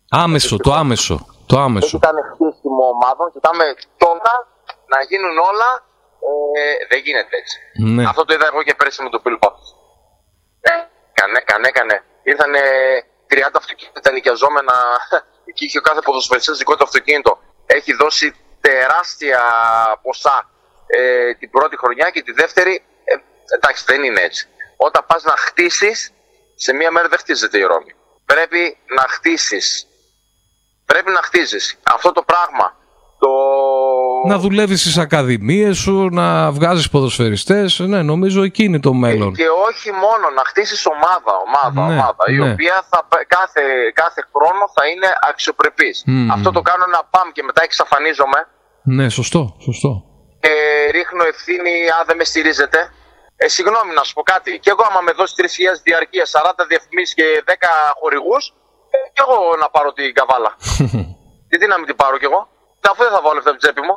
Άμεσο, το άμεσο. Το Δεν άμεσο. κοιτάνε χτίσιμο ομάδων. Κοιτάμε τώρα να γίνουν όλα. Ε, δεν γίνεται έτσι. Ναι. Αυτό το είδα εγώ και πέρσι με τον Πίλπα. Ε, έκανε, έκανε, έκανε. Ήρθαν 30 αυτοκίνητα νοικιαζόμενα. Εκεί είχε ο κάθε ποδοσφαιριστής δικό του αυτοκίνητο. Έχει δώσει τεράστια ποσά ε, την πρώτη χρονιά και τη δεύτερη. Ε, εντάξει, δεν είναι έτσι. Όταν πας να χτίσεις, σε μία μέρα δεν χτίζεται η Ρώμη. Πρέπει να χτίσεις. Πρέπει να χτίζεις. Αυτό το πράγμα. Το... Να δουλεύεις στις ακαδημίες σου, να βγάζεις ποδοσφαιριστές. Ναι, νομίζω εκεί είναι το μέλλον. Και όχι μόνο να χτίσεις ομάδα, ομάδα, Ναι, ομάδα, η ναι. οποία θα, πε- κάθε, κάθε χρόνο θα είναι αξιοπρεπής. Μμμ. Αυτό το κάνω ένα παμ και μετά εξαφανίζομαι Ναι, σωστό, σωστό. και ρίχνω ευθύνη αν δεν με στηρίζετε. Ε, συγγνώμη να σου πω κάτι. Και εγώ άμα με δώσεις 3.000 διαρκείας, 40 διαφημίσεις και 10 χορηγούς, ε, και εγώ να πάρω την καβάλα. Γιατί να μην την πάρω κι εγώ. Αφού δεν θα βάλω αυτά από την τσέπη μου,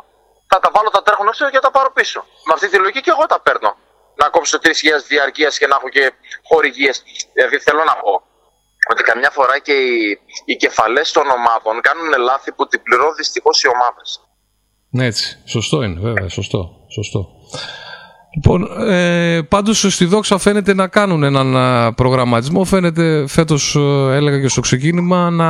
θα τα βάλω, τα τρέχουν έξω και θα τα πάρω πίσω. Με αυτή τη λογική και εγώ τα παίρνω. Να κόψω 3.000 διαρκείας και να έχω και χορηγίες. Δηλαδή θέλω να πω ότι καμιά φορά και οι, οι κεφαλές των ομάδων κάνουν λάθη που την πληρώνουν δυστυχώς οι ομάδες. Ναι, έτσι. Σωστό είναι, βέβαια. Σωστό. σωστό. Λοιπόν, ε, πάντως στη Δόξα φαίνεται να κάνουν έναν α, προγραμματισμό. Φαίνεται φέτος, ε, έλεγα και στο ξεκίνημα, να,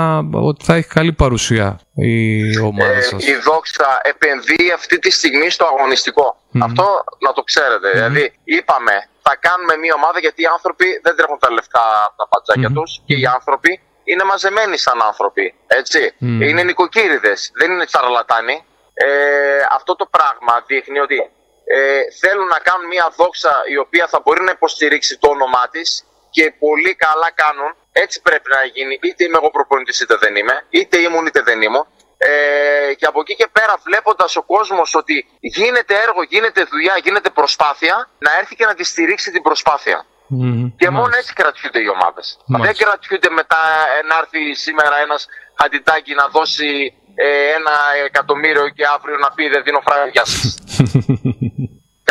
ότι θα έχει καλή παρουσία η ομάδα Ε, σας. η Δόξα επενδύει αυτή τη στιγμή στο αγωνιστικο Αυτό να το ξέρετε. Δηλαδή, είπαμε, θα κάνουμε μια ομάδα γιατί οι άνθρωποι δεν τρέχουν τα λεφτά από τα πατζάκια τους και οι άνθρωποι είναι μαζεμένοι σαν άνθρωποι. Έτσι. Είναι νοικοκύριδες, δεν είναι τσαρλατάνοι. Ε, αυτό το πράγμα δείχνει ότι ε, θέλουν να κάνουν μια δόξα η οποία θα μπορεί να υποστηρίξει το όνομά της και πολύ καλά κάνουν. Έτσι πρέπει να γίνει. Είτε είμαι εγώ προπονητής είτε δεν είμαι, είτε ήμουν είτε δεν ήμουν. Ε, και από εκεί και πέρα βλέποντας ο κόσμος ότι γίνεται έργο, γίνεται δουλειά, γίνεται προσπάθεια, να έρθει και να τη στηρίξει την προσπάθεια. Και μόνο έτσι κρατιούνται οι ομάδες. Δεν κρατιούνται μετά να έρθει σήμερα ένας χαντιτάκι να δώσει ε, ένα εκατομμύριο και αύριο να πει δεν δίνω φράγκα για σας.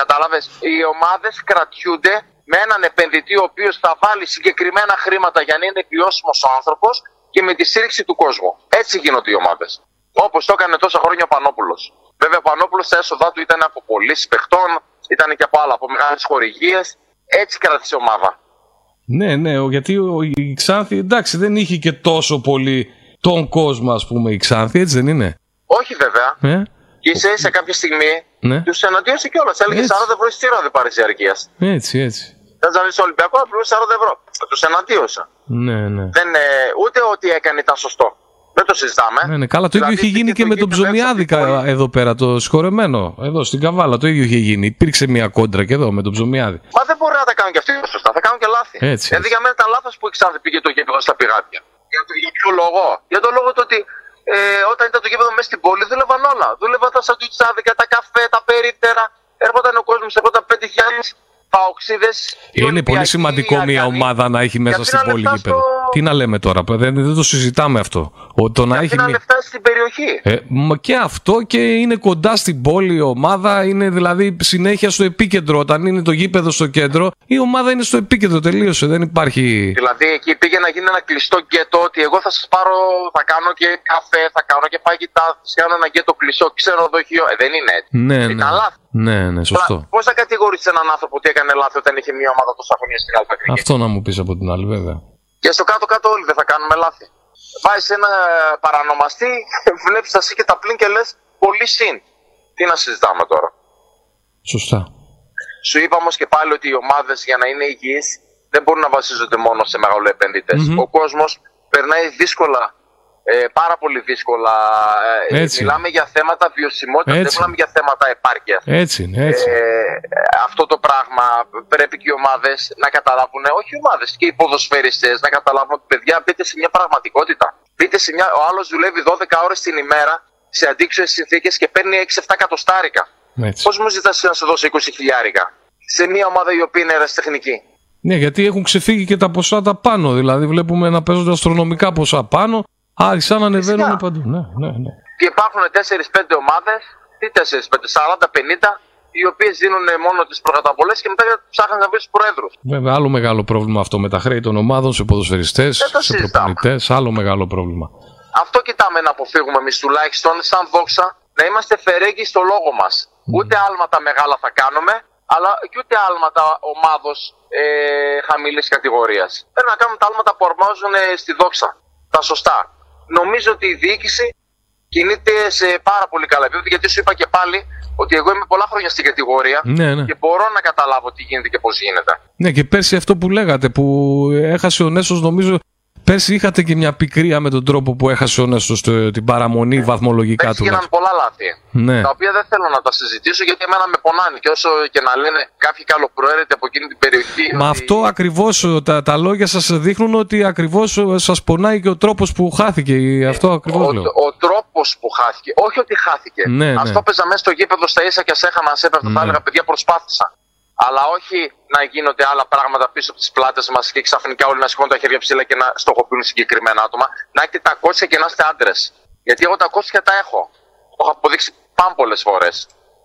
Κατάλαβες, οι ομάδες κρατιούνται με έναν επενδυτή ο οποίος θα βάλει συγκεκριμένα χρήματα για να είναι βιώσιμος ο άνθρωπος και με τη στήριξη του κόσμου. Έτσι γίνονται οι ομάδες. Όπως το έκανε τόσα χρόνια ο Πανόπουλος. Βέβαια ο Πανόπουλος τα έσοδά του ήταν από πωλήσεις παιχτών, ήταν και από άλλα, από μεγάλες χορηγίες. Έτσι κράτησε η ομάδα. Ναι, ναι, γιατί η Ξάνθη εντάξει δεν είχε και τόσο πολύ τον κόσμο, ας πούμε, η Ξάνθη, έτσι δεν είναι; Όχι βέβαια. Ε; Και ίσα ίσα κάποια στιγμή ναι. τους εναντίωσε κιόλας. Έλεγε 40 ευρώ εισιτήριο δεν πάρει διαρκεία. Έτσι, έτσι. Δεν ζαλίσει ο Ολυμπιακό, απλώς 40 ευρώ. Τους εναντίωσα. Ναι, ναι. Δεν, ε, ούτε ότι έκανε ήταν σωστό. Δεν το συζητάμε. Ναι, ναι. Καλά, το δηλαδή, ίδιο είχε γίνει και, με τον Ψωμιάδικα εδώ πέρα, το συγχωρεμένο. Εδώ στην Καβάλα το ίδιο είχε γίνει. Υπήρξε μια κόντρα και εδώ με τον Ψωμιάδη. Μα δεν μπορεί να τα κάνουν και αυτοί σωστά. Θα κάνουν και λάθη. Έτσι, δηλαδή για μένα ήταν λάθος που η Ξάνθη πήγε το γήπεδο στα πηγάδια. Για, το, για λόγο; Για τον λόγο του ότι ε, όταν ήταν το γήπεδο μέσα στην πόλη δούλευαν όλα. Δούλευαν τα σαντουιτσάδικα, τα καφέ, τα περίτερα. Έρχονταν ο κόσμος, έρχονταν 5.000 είναι πολύ σημαντικό μια ομάδα να έχει μέσα στην πόλη γήπεδο. Τι να λέμε τώρα, δεν, δεν το συζητάμε αυτό. Ο, το να έχει να στην περιοχή; Ε, και αυτό και είναι κοντά στην πόλη η ομάδα, είναι δηλαδή συνέχεια στο επίκεντρο. Όταν είναι το γήπεδο στο κέντρο, η ομάδα είναι στο επίκεντρο. Τελείωσε, δεν υπάρχει. Δηλαδή εκεί πήγε να γίνει ένα κλειστό γκέτο ότι εγώ θα σας πάρω, θα κάνω και καφέ, θα κάνω και παγιτά, θα κάνω ένα γκέτο κλειστό ξενοδοχείο. Ε, δεν είναι έτσι. Ναι, ε, ναι. Καλά ναι, ναι, σωστό. Πώς θα κατηγορήσει έναν άνθρωπο ότι έκανε λάθο όταν είχε μια ομάδα τόσα χρόνια στην Αλφακρική. Αυτό να μου πεις από την άλλη, βέβαια. Και στο κάτω-κάτω όλοι δεν θα κάνουμε λάθη. Βάζεις ένα παρανομαστή, βλέπεις τα και τα πλήν και λες πολύ συν. Τι να συζητάμε τώρα; Σωστά. Σου είπα όμως και πάλι ότι οι ομάδες για να είναι υγιείς δεν μπορούν να βασίζονται μόνο σε μεγαλοεπενδυτέ. Ο κόσμος περνάει δύσκολα ε, πάρα πολύ δύσκολα. Ε, μιλάμε για θέματα βιωσιμότητας, δεν μιλάμε για θέματα επάρκειας. Έτσι, έτσι. Ε, αυτό το πράγμα πρέπει και οι ομάδες να καταλάβουν, όχι οι ομάδες, και οι ποδοσφαιριστές να καταλάβουν ότι παιδιά μπείτε σε μια πραγματικότητα. Μπείτε σε μια, ο άλλος δουλεύει 12 ώρες την ημέρα σε αντίξωες συνθήκες και παίρνει 6-7 εκατοστάρικα. Πώς μου ζητάς να σε δώσω 20 χιλιάρικα; Σε μια ομάδα η οποία είναι ερασιτεχνική. Ναι, γιατί έχουν ξεφύγει και τα ποσά τα πάνω. Δηλαδή, βλέπουμε να παίζονται αστρονομικά ποσά πάνω Άρχισαν να ανεβαίνουν παντού. Ναι, ναι, ναι. Και υπάρχουν 4-5 ομάδες, τι 4-5, 40-50, οι οποίες δίνουν μόνο τις προκαταβολέ και μετά ψάχνουν να βρεις του προέδρους. Βέβαια, άλλο μεγάλο πρόβλημα αυτό με τα χρέη των ομάδων σε ποδοσφαιριστές, σε προπονητές. Άλλο μεγάλο πρόβλημα. Αυτό κοιτάμε να αποφύγουμε εμείς τουλάχιστον, σαν δόξα, να είμαστε φερέγγοι στο λόγο μας. Mm. Ούτε άλματα μεγάλα θα κάνουμε, αλλά και ούτε άλματα ομάδος ε, χαμηλής κατηγορίας. Πρέπει να κάνουμε τα άλματα που αρμόζουν στη δόξα. Τα σωστά νομίζω ότι η διοίκηση κινείται σε πάρα πολύ καλά επίπεδο. Γιατί σου είπα και πάλι ότι εγώ είμαι πολλά χρόνια στην κατηγορία ναι, ναι. και μπορώ να καταλάβω τι γίνεται και πώς γίνεται. Ναι, και πέρσι αυτό που λέγατε, που έχασε ο Νέσος, νομίζω Πέρσι είχατε και μια πικρία με τον τρόπο που έχασε ο Νέσο την παραμονή ναι. βαθμολογικά του. Έγιναν πολλά λάθη. Ναι. Τα οποία δεν θέλω να τα συζητήσω γιατί εμένα με πονάνε. Και όσο και να λένε κάποιοι καλοπροαίρετοι από εκείνη την περιοχή. Μα ότι... αυτό ακριβώς τα, τα λόγια σας δείχνουν ότι ακριβώς σας πονάει και ο τρόπος που χάθηκε. Αυτό ακριβώς λέω. Ο, ο τρόπος που χάθηκε. Όχι ότι χάθηκε. Ναι, ναι. Αυτό παίζα μέσα στο γήπεδο στα ίσα και σε έχανα, σε έπαιρνα. Ναι. Θα έλεγα παιδιά προσπάθησα αλλά όχι να γίνονται άλλα πράγματα πίσω από τις πλάτες μας και ξαφνικά όλοι να σηκώνουν τα χέρια ψηλά και να στοχοποιούν συγκεκριμένα άτομα. Να έχετε τα κόσια και να είστε άντρες. Γιατί εγώ τα κόσια τα έχω. Το έχω αποδείξει πάρα πολλέ φορές.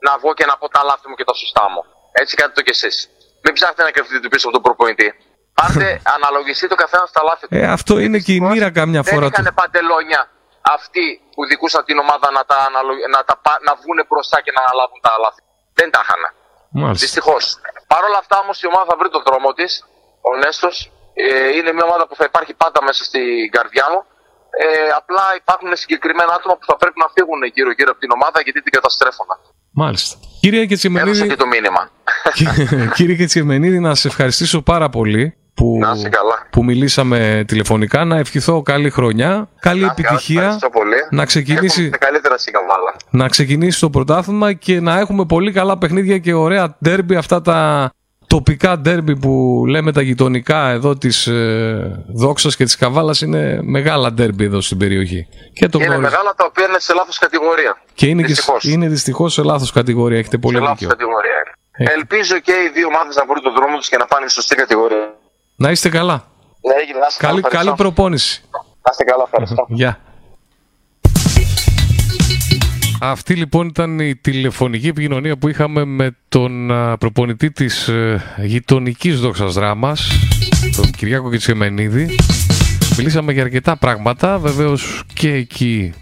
Να βγω και να πω τα λάθη μου και τα σωστά μου. Έτσι κάνετε το κι εσείς. Μην ψάχνετε να κρυφτείτε πίσω από τον προπονητή. Πάρτε, αναλογιστείτε το καθένας στα λάθη του. Ε, αυτό είναι και η μοίρα καμιά φορά. Δεν είχαν παντελόνια αυτοί που δικούσαν την ομάδα να, τα να, τα... να βγουν μπροστά και να αναλάβουν τα λάθη. Δεν τα είχαν. Δυστυχώς. Παρ' όλα αυτά όμως η ομάδα θα βρει τον δρόμο της. Ο Νέστος ε, είναι μια ομάδα που θα υπάρχει πάντα μέσα στην καρδιά μου. Ε, απλά υπάρχουν συγκεκριμένα άτομα που θα πρέπει να φύγουν γύρω-γύρω από την ομάδα γιατί την καταστρέφουν. Μάλιστα. Κύριε Κετσιμενίδη, και το μήνυμα. Κύριε Κετσιμενίδη, να σε ευχαριστήσω πάρα πολύ που, που μιλήσαμε τηλεφωνικά. Να ευχηθώ καλή χρονιά, καλή να, επιτυχία. Πολύ. Να ξεκινήσει, καλύτερα να ξεκινήσει το πρωτάθλημα και να έχουμε πολύ καλά παιχνίδια και ωραία ντέρμπι αυτά τα τοπικά ντέρμπι που λέμε τα γειτονικά εδώ της ε, Δόξας και της Καβάλας είναι μεγάλα ντέρμπι εδώ στην περιοχή. Και το είναι γνωρίζει. μεγάλα τα οποία είναι σε λάθος κατηγορία. Και είναι, δυστυχώς. Και, είναι δυστυχώς σε λάθος κατηγορία. Έχετε πολύ σε δίκιο. κατηγορία. Ελπίζω και οι δύο ομάδες να βρουν τον δρόμο τους και να πάνε στη σωστή κατηγορία. Να είστε καλά. Ναι, έγινε, να είστε καλή, καλά. καλή προπόνηση. Να είστε καλά, ευχαριστώ. Γεια. Αυτή λοιπόν ήταν η τηλεφωνική επικοινωνία που είχαμε με τον προπονητή της ε, γειτονικής δόξας δράμας, τον Κυριάκο Κιτσεμενίδη. Μιλήσαμε για αρκετά πράγματα, βεβαίως και εκεί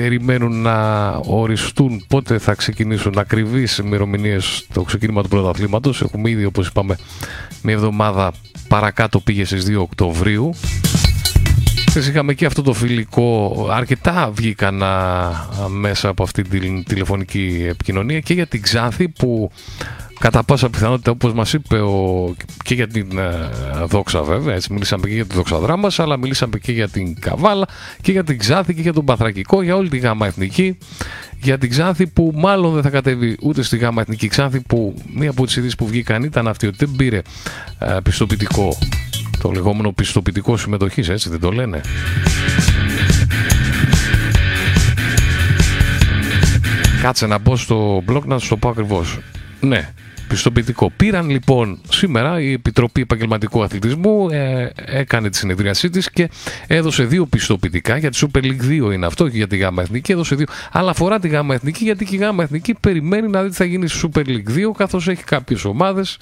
περιμένουν να οριστούν πότε θα ξεκινήσουν ακριβείς ημερομηνίες το ξεκίνημα του πρωταθλήματος. Έχουμε ήδη, όπως είπαμε, μια εβδομάδα παρακάτω πήγε στις 2 Οκτωβρίου. Χθες είχαμε και αυτό το φιλικό, αρκετά βγήκαν μέσα από αυτή την τηλεφωνική επικοινωνία και για την Ξάνθη που κατά πάσα πιθανότητα όπως μας είπε ο, και για την ε, Δόξα βέβαια, έτσι μιλήσαμε και για τη Δόξα Δράμας αλλά μιλήσαμε και για την Καβάλα και για την Ξάνθη και για τον Παθρακικό, για όλη τη γάμα εθνική. Για την Ξάνθη που μάλλον δεν θα κατέβει ούτε στη γάμα εθνική. Ξάνθη που μία από τις ειδήσεις που βγήκαν ήταν αυτή ότι δεν πήρε ε, πιστοποιητικό. Το λεγόμενο πιστοποιητικό συμμετοχής έτσι δεν το λένε. Κάτσε να μπω στο blog να σου το πω ακριβώς. Ναι, πιστοποιητικό. Πήραν λοιπόν σήμερα η Επιτροπή Επαγγελματικού Αθλητισμού, ε, έκανε τη συνεδρίασή της και έδωσε δύο πιστοποιητικά. Για τη Super League 2 είναι αυτό και για τη ΓΑΜΑ Εθνική έδωσε δύο. Αλλά αφορά τη ΓΑΜΑ Εθνική γιατί και η ΓΑΜΑ Εθνική περιμένει να δει τι θα γίνει στη Super League 2 καθώς έχει κάποιες ομάδες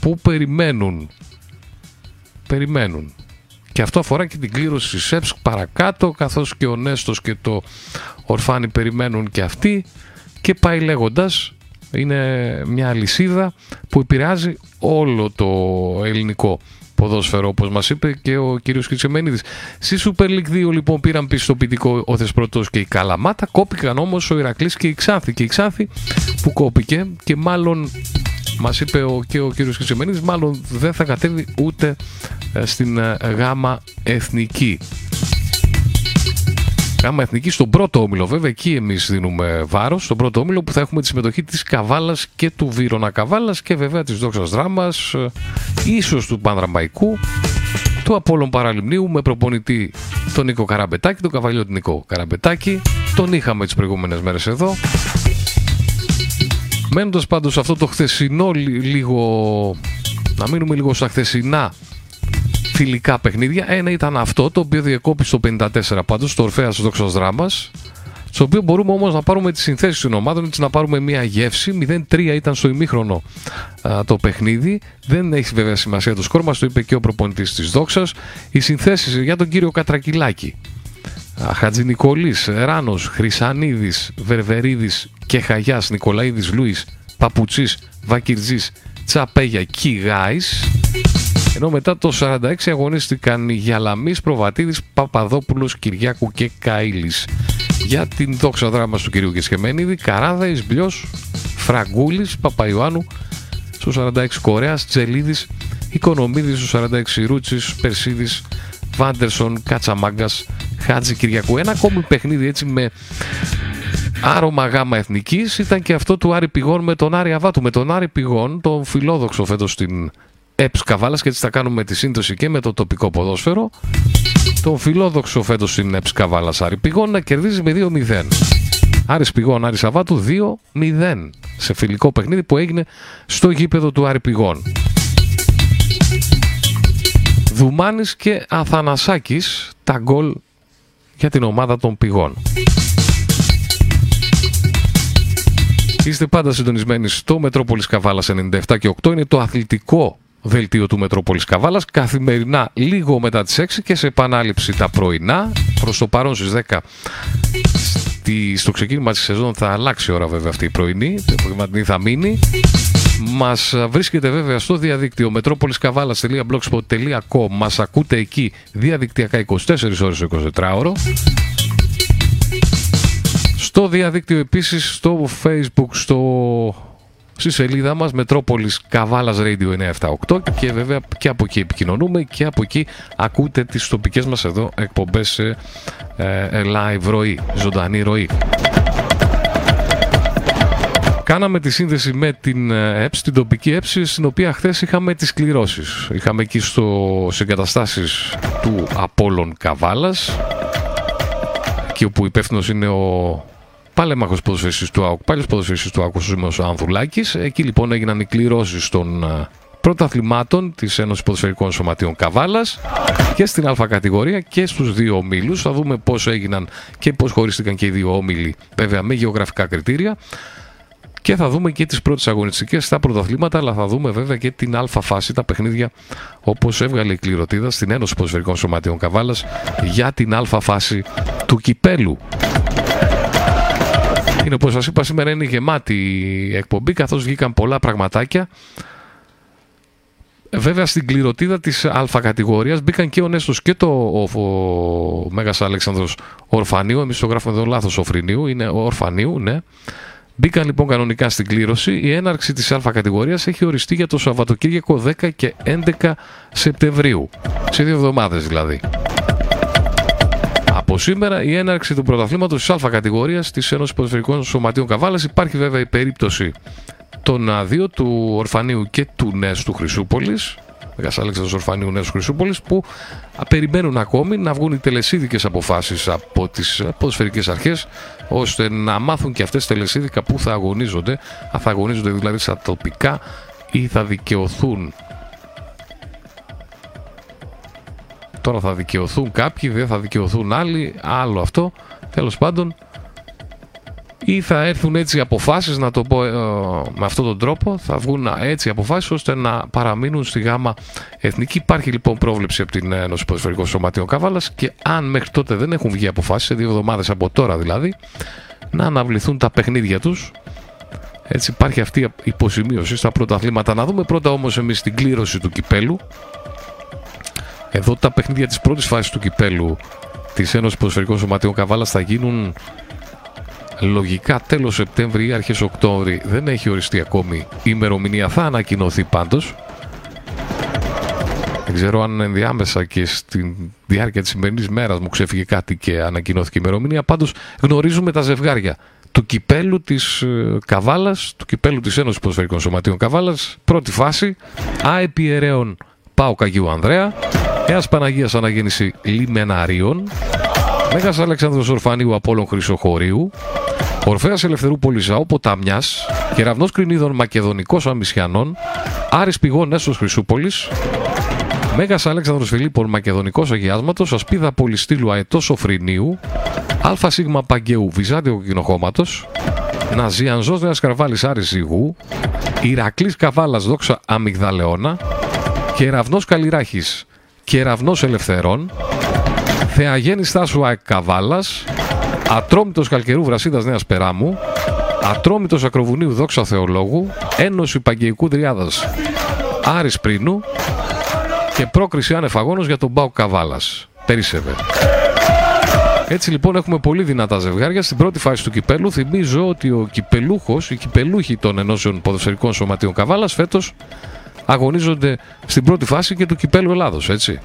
που περιμένουν. Περιμένουν. Και αυτό αφορά και την κλήρωση της ΕΠΣ παρακάτω, καθώς και ο Νέστος και το Ορφάνι περιμένουν και αυτοί. Και πάει λέγοντας, είναι μια αλυσίδα που επηρεάζει όλο το ελληνικό ποδόσφαιρο όπως μας είπε και ο κύριος Κιτσεμένιδης. Στη Super League 2 λοιπόν πήραν πιστοποιητικό ο Θεσπρωτός και η Καλαμάτα, κόπηκαν όμως ο Ηρακλής και η Ξάνθη και η Ξάνθη που κόπηκε και μάλλον μας είπε ο, και ο κύριος Κιτσεμένιδης μάλλον δεν θα κατέβει ούτε ε, στην ε, γάμα εθνική. Γάμα Εθνική στον πρώτο όμιλο, βέβαια, εκεί εμείς δίνουμε βάρος. Στον πρώτο όμιλο που θα έχουμε τη συμμετοχή της Καβάλας και του Βύρονα Καβάλας και βέβαια της Δόξας Δράμας, ε, ίσως του Πανδραμπαϊκού, του Απόλων Παραλιμνίου με προπονητή τον Νίκο Καραμπετάκη, τον καβαλιό του Νίκο Καραμπετάκη. Τον είχαμε τις προηγούμενες μέρες εδώ. Μένοντας πάντως αυτό το χθεσινό λίγο. Να μείνουμε λίγο στα χθεσινά φιλικά παιχνίδια. Ένα ήταν αυτό το οποίο διεκόπησε το 54 πάντως, το Ορφαία Δόξας Δράμα. Στο οποίο μπορούμε όμως να πάρουμε τις συνθέσεις των ομάδων, έτσι να πάρουμε μια γεύση. 0-3 ήταν στο ημίχρονο α, το παιχνίδι. Δεν έχει βέβαια σημασία το σκόρ, μας το είπε και ο προπονητής της Δόξας. Οι συνθέσεις για τον κύριο Κατρακυλάκη. Χατζη Νικολή, Ράνος, Χρυσανίδης, Βερβερίδης και Χαγιά, Νικολαίδης Λούις, Παπουτσής, Βακυρτζής, Τσαπέγια, Κιγάη. Ενώ μετά το 46 αγωνίστηκαν οι Γιαλαμής, Προβατίδης, Παπαδόπουλος, Κυριάκου και Καΐλης. Για την δόξα δράμα του κυρίου Κεσχεμένιδη, Καράδα, Ισμπλιός, Φραγκούλης, Παπαϊωάννου, στο 46 Κορέας, Τζελίδης, Οικονομίδης, στο 46 Ρούτσης, Περσίδης, Βάντερσον, Κατσαμάγκας, Χάτζη Κυριακού. Ένα ακόμη παιχνίδι έτσι με άρωμα γάμα εθνικής ήταν και αυτό του Άρη Πηγών με τον Άρη Αβάτου. Με τον Άρη Πηγών, τον φιλόδοξο φέτος στην ΕΠΣ Καβάλας και έτσι θα κάνουμε τη σύνδεση και με το τοπικό ποδόσφαιρο. Τον φιλόδοξο φέτος στην ΕΠΣ Καβάλας Άρη Πηγών να κερδίζει με 2-0. Άρης Πηγών, Άρης Αβάτου 2-0 σε φιλικό παιχνίδι που έγινε στο γήπεδο του Άρη Πηγών. Δουμάνης και Αθανασάκης τα γκολ για την ομάδα των πηγών. Είστε πάντα συντονισμένοι στο Μετρόπολης Καβάλας 97 και 8. Είναι το αθλητικό δελτίο του Μετρόπολης Καβάλας καθημερινά λίγο μετά τις 6 και σε επανάληψη τα πρωινά. Προς το παρόν στις 10 στο ξεκίνημα της σεζόν θα αλλάξει η ώρα βέβαια αυτή η πρωινή. Το απογευματινή θα μείνει. Μας βρίσκεται βέβαια στο διαδίκτυο metropoliskavalas.blogspot.com Μας ακούτε εκεί διαδικτυακά 24 ώρες 24 ώρο. Στο διαδίκτυο επίσης, στο facebook, στο... στη σελίδα μας Μετρόπολης Καβάλας Radio 978 και βέβαια και από εκεί επικοινωνούμε και από εκεί ακούτε τις τοπικές μας εδώ εκπομπές σε ε, ε live ροή, ζωντανή ροή. Κάναμε τη σύνδεση με την ΕΠΣ, την τοπική ΕΠΣ, στην οποία χθες είχαμε τις κληρώσεις. Είχαμε εκεί στο, σε εγκαταστάσεις του Απόλλων Καβάλας, εκεί όπου υπεύθυνος είναι ο παλέμαχος ποδοσφαιριστής του ΑΟΚ, παλιό ποδοσφαιριστής του ΑΟΚ, ο Ανθουλάκη. Εκεί λοιπόν έγιναν οι κληρώσεις των ε, πρωταθλημάτων της Ένωσης Ποδοσφαιρικών Σωματείων Καβάλας και στην Α κατηγορία και στους δύο ομίλους. Θα δούμε πώς έγιναν και πώς χωρίστηκαν και οι δύο όμιλοι, βέβαια με γεωγραφικά κριτήρια. Και θα δούμε και τις πρώτες αγωνιστικές στα πρωταθλήματα, αλλά θα δούμε βέβαια και την Α φάση, τα παιχνίδια όπως έβγαλε η κληροτίδα στην Ένωση Ποδοσφαιρικών Σωματείων Καβάλας για την Α φάση του κυπέλου. Είναι όπως σας είπα σήμερα είναι γεμάτη η εκπομπή καθώς βγήκαν πολλά πραγματάκια. Βέβαια στην κληροτίδα της α κατηγορίας μπήκαν και ο Νέστος και το ο, ο Μέγας Αλέξανδρος Ορφανίου, εμείς το γράφουμε εδώ λάθος Οφρινίου, είναι Ορφανίου, ναι. Μπήκαν λοιπόν κανονικά στην κλήρωση. Η έναρξη της Α κατηγορίας έχει οριστεί για το Σαββατοκύριακο 10 και 11 Σεπτεμβρίου. Σε δύο εβδομάδες δηλαδή. Από σήμερα η έναρξη του πρωταθλήματος της Α κατηγορίας της Ένωσης Ποδοσφαιρικών Σωματείων Καβάλας. Υπάρχει βέβαια η περίπτωση των δύο, του Ορφανίου και του Νέστου Χρυσούπολης. Μέγα Αλέξανδρος Ορφανίου Νέου Χρυσούπολης, που περιμένουν ακόμη να βγουν οι τελεσίδικες αποφάσεις από τις ποδοσφαιρικές αρχές, ώστε να μάθουν και αυτές τι τελεσίδικα που θα αγωνίζονται, αν θα αγωνίζονται δηλαδή στα τοπικά ή θα δικαιωθούν Τώρα θα δικαιωθούν κάποιοι, δεν θα δικαιωθούν άλλοι, άλλο αυτό. Τέλος πάντων, ή θα έρθουν έτσι αποφάσεις, να το πω ε, με αυτόν τον τρόπο, θα βγουν έτσι αποφάσεις ώστε να παραμείνουν στη γάμα εθνική. Υπάρχει λοιπόν πρόβλεψη από την Ένωση Ποδοσφαιρικών Σωματείων Καβάλας και αν μέχρι τότε δεν έχουν βγει αποφάσεις, σε δύο εβδομάδες από τώρα δηλαδή, να αναβληθούν τα παιχνίδια τους. Έτσι υπάρχει αυτή η υποσημείωση στα πρώτα αθλήματα. Να δούμε πρώτα όμως εμείς την κλήρωση του κυπέλου εδώ τα παιχνίδια της πρώτης φάσης του κυπέλου της Ένωσης Ποδοσφαιρικών Σωματείων Καβάλας θα γίνουν λογικά τέλος Σεπτέμβρη ή αρχές Οκτώβρη. Δεν έχει οριστεί ακόμη η ημερομηνία, θα ανακοινωθεί πάντως. Δεν ξέρω αν ενδιάμεσα και στη διάρκεια της σημερινής μέρας μου ξέφυγε κάτι και ανακοινώθηκε η ημερομηνία. Πάντως γνωρίζουμε τα ζευγάρια του κυπέλου της ε, Καβάλας, του κυπέλου της Ένωσης Ποδοσφαιρικών Σωματείων Καβάλας. Πρώτη φάση, ΑΕΠΙ Πάω Καγίου Ανδρέα, Νέας Παναγίας Αναγέννηση Λιμεναρίων, Μέγας Αλεξάνδρος Ορφανίου Απόλλων Χρυσοχωρίου, Ορφέας Ελευθερούπολης Ζαό Ποταμιάς, Κεραυνός Κρινίδων Μακεδονικός Αμυσιανών, Άρης Πηγών Νέσος Χρυσούπολης, Μέγας Αλέξανδρος Φιλίππων Μακεδονικός Αγιάσματος, Ασπίδα Πολυστήλου Αετός Σοφρινίου, Α Σίγμα Παγκαίου Βυζάντιο Κοινοχώματος, Ναζιανζός Νέας Καρβάλης Άρης Ζυγού, Ηρακλής Καβάλας Δόξα Αμυγδαλεώνα, Κεραυνός Καλλιράχης Κεραυνός Ελευθερών, Θεαγέννης Στάσου ΑΕΚ Καβάλας, Ατρόμητος Καλκαιρού Βρασίδας Νέας Περάμου, Ατρόμητος Ακροβουνίου Δόξα Θεολόγου, Ένωση Παγκαιικού Δριάδας Άρης Πρίνου και πρόκριση άνεφαγόνος για τον Μπάου Καβάλας. Περίσευε. Έτσι λοιπόν έχουμε πολύ δυνατά ζευγάρια. Στην πρώτη φάση του κυπέλου θυμίζω ότι ο κυπελούχος, οι κυπελούχοι των ενώσεων ποδοσφαιρικών σωματείων Καβάλας φέτος αγωνίζονται στην πρώτη φάση και του κυπέλου Ελλάδος, έτσι.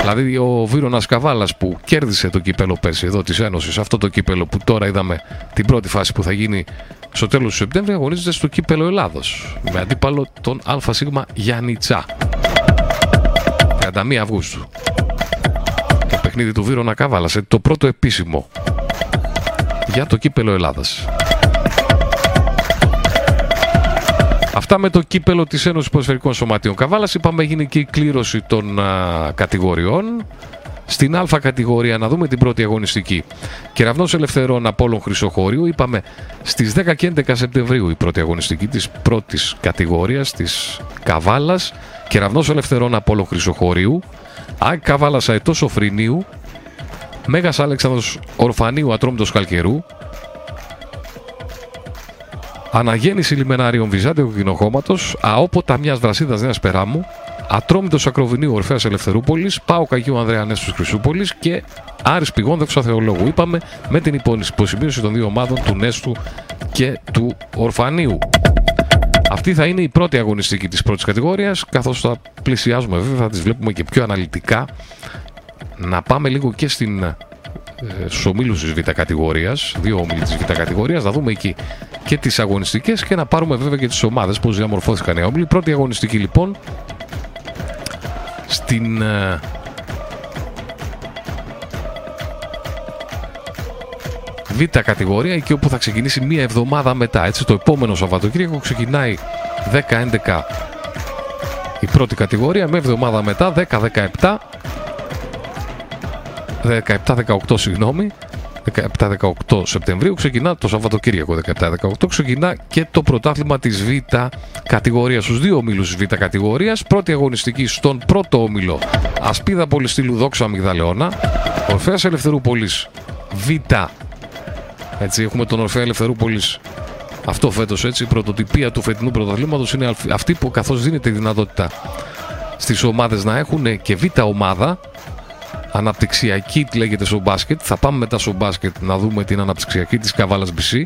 Δηλαδή ο Βίρονας Καβάλας που κέρδισε το κύπελο πέρσι εδώ της Ένωσης, αυτό το κύπελο που τώρα είδαμε την πρώτη φάση που θα γίνει στο τέλος του Σεπτέμβρη, αγωνίζεται στο κύπελο Ελλάδος με αντίπαλο τον ΑΣ Γιάννητσά. 31 Αυγούστου. Το παιχνίδι του Βίρονα Καβάλας, το πρώτο επίσημο για το κύπελο Ελλάδας. Αυτά με το κύπελο της Ένωσης Ποδοσφαιρικών Σωματείων Καβάλας. Είπαμε γίνει και η κλήρωση των α, κατηγοριών. Στην Α κατηγορία να δούμε την πρώτη αγωνιστική. Κεραυνός Ελευθερών Απόλλων Χρυσοχώριου. Είπαμε στις 10 και 11 Σεπτεμβρίου η πρώτη αγωνιστική της πρώτης κατηγορίας της Καβάλας. Κεραυνός Ελευθερών Απόλλων Χρυσοχώριου. ΑΕΚ Καβάλας Αετός Σοφρινίου. Μέγας Αλέξανδρος Ορφανίου Ατρόμητος Καλκερού. Αναγέννηση λιμενάριων Βυζάντιο Κοινοχώματος, αόποτα μιας βρασίδα Νέας Περάμου, Ατρόμητος Ακροβινίου Ορφαία Ελευθερούπολης, Πάο Καγίου Ανδρέα Νέστου Χρυσούπολης και Άρης Πηγών Δεύσα Θεολόγου. Είπαμε με την υποσημείωση των δύο ομάδων του Νέστου και του Ορφανίου. Αυτή θα είναι η πρώτη αγωνιστική της πρώτης κατηγορίας, καθώς θα πλησιάζουμε βέβαια, θα τις βλέπουμε και πιο αναλυτικά. Να πάμε λίγο και στην ε, στους ομίλους της Β' κατηγορίας, δύο ομίλοι της Β' κατηγορίας, να δούμε εκεί και τις αγωνιστικές και να πάρουμε βέβαια και τις ομάδες πώς διαμορφώθηκαν οι όμιλοι. Πρώτη αγωνιστική λοιπόν στην. β' κατηγορία, εκεί όπου θα ξεκινήσει μία εβδομάδα μετά. Έτσι, το επόμενο Σαββατοκύριακο ξεκινάει 10-11 η πρώτη κατηγορία, με εβδομάδα μετά 10-17 17-18 συγγνώμη. 17-18 Σεπτεμβρίου ξεκινά το Σαββατοκύριακο 17-18 ξεκινά και το πρωτάθλημα της Β κατηγορίας στους δύο ομίλους της Β κατηγορίας. Πρώτη αγωνιστική στον πρώτο όμιλο Ασπίδα Πολυστήλου Δόξα Αμυγδαλαιώνα Ορφέας Ελευθερούπολης Β έτσι έχουμε τον Ορφέα Ελευθερούπολης αυτό φέτος έτσι η πρωτοτυπία του φετινού πρωταθλήματος. Είναι αυτή που καθώς δίνεται η δυνατότητα στις ομάδες να έχουν και Β ομάδα αναπτυξιακή λέγεται στο μπάσκετ. Θα πάμε μετά στο μπάσκετ να δούμε την αναπτυξιακή της Καβάλας BC.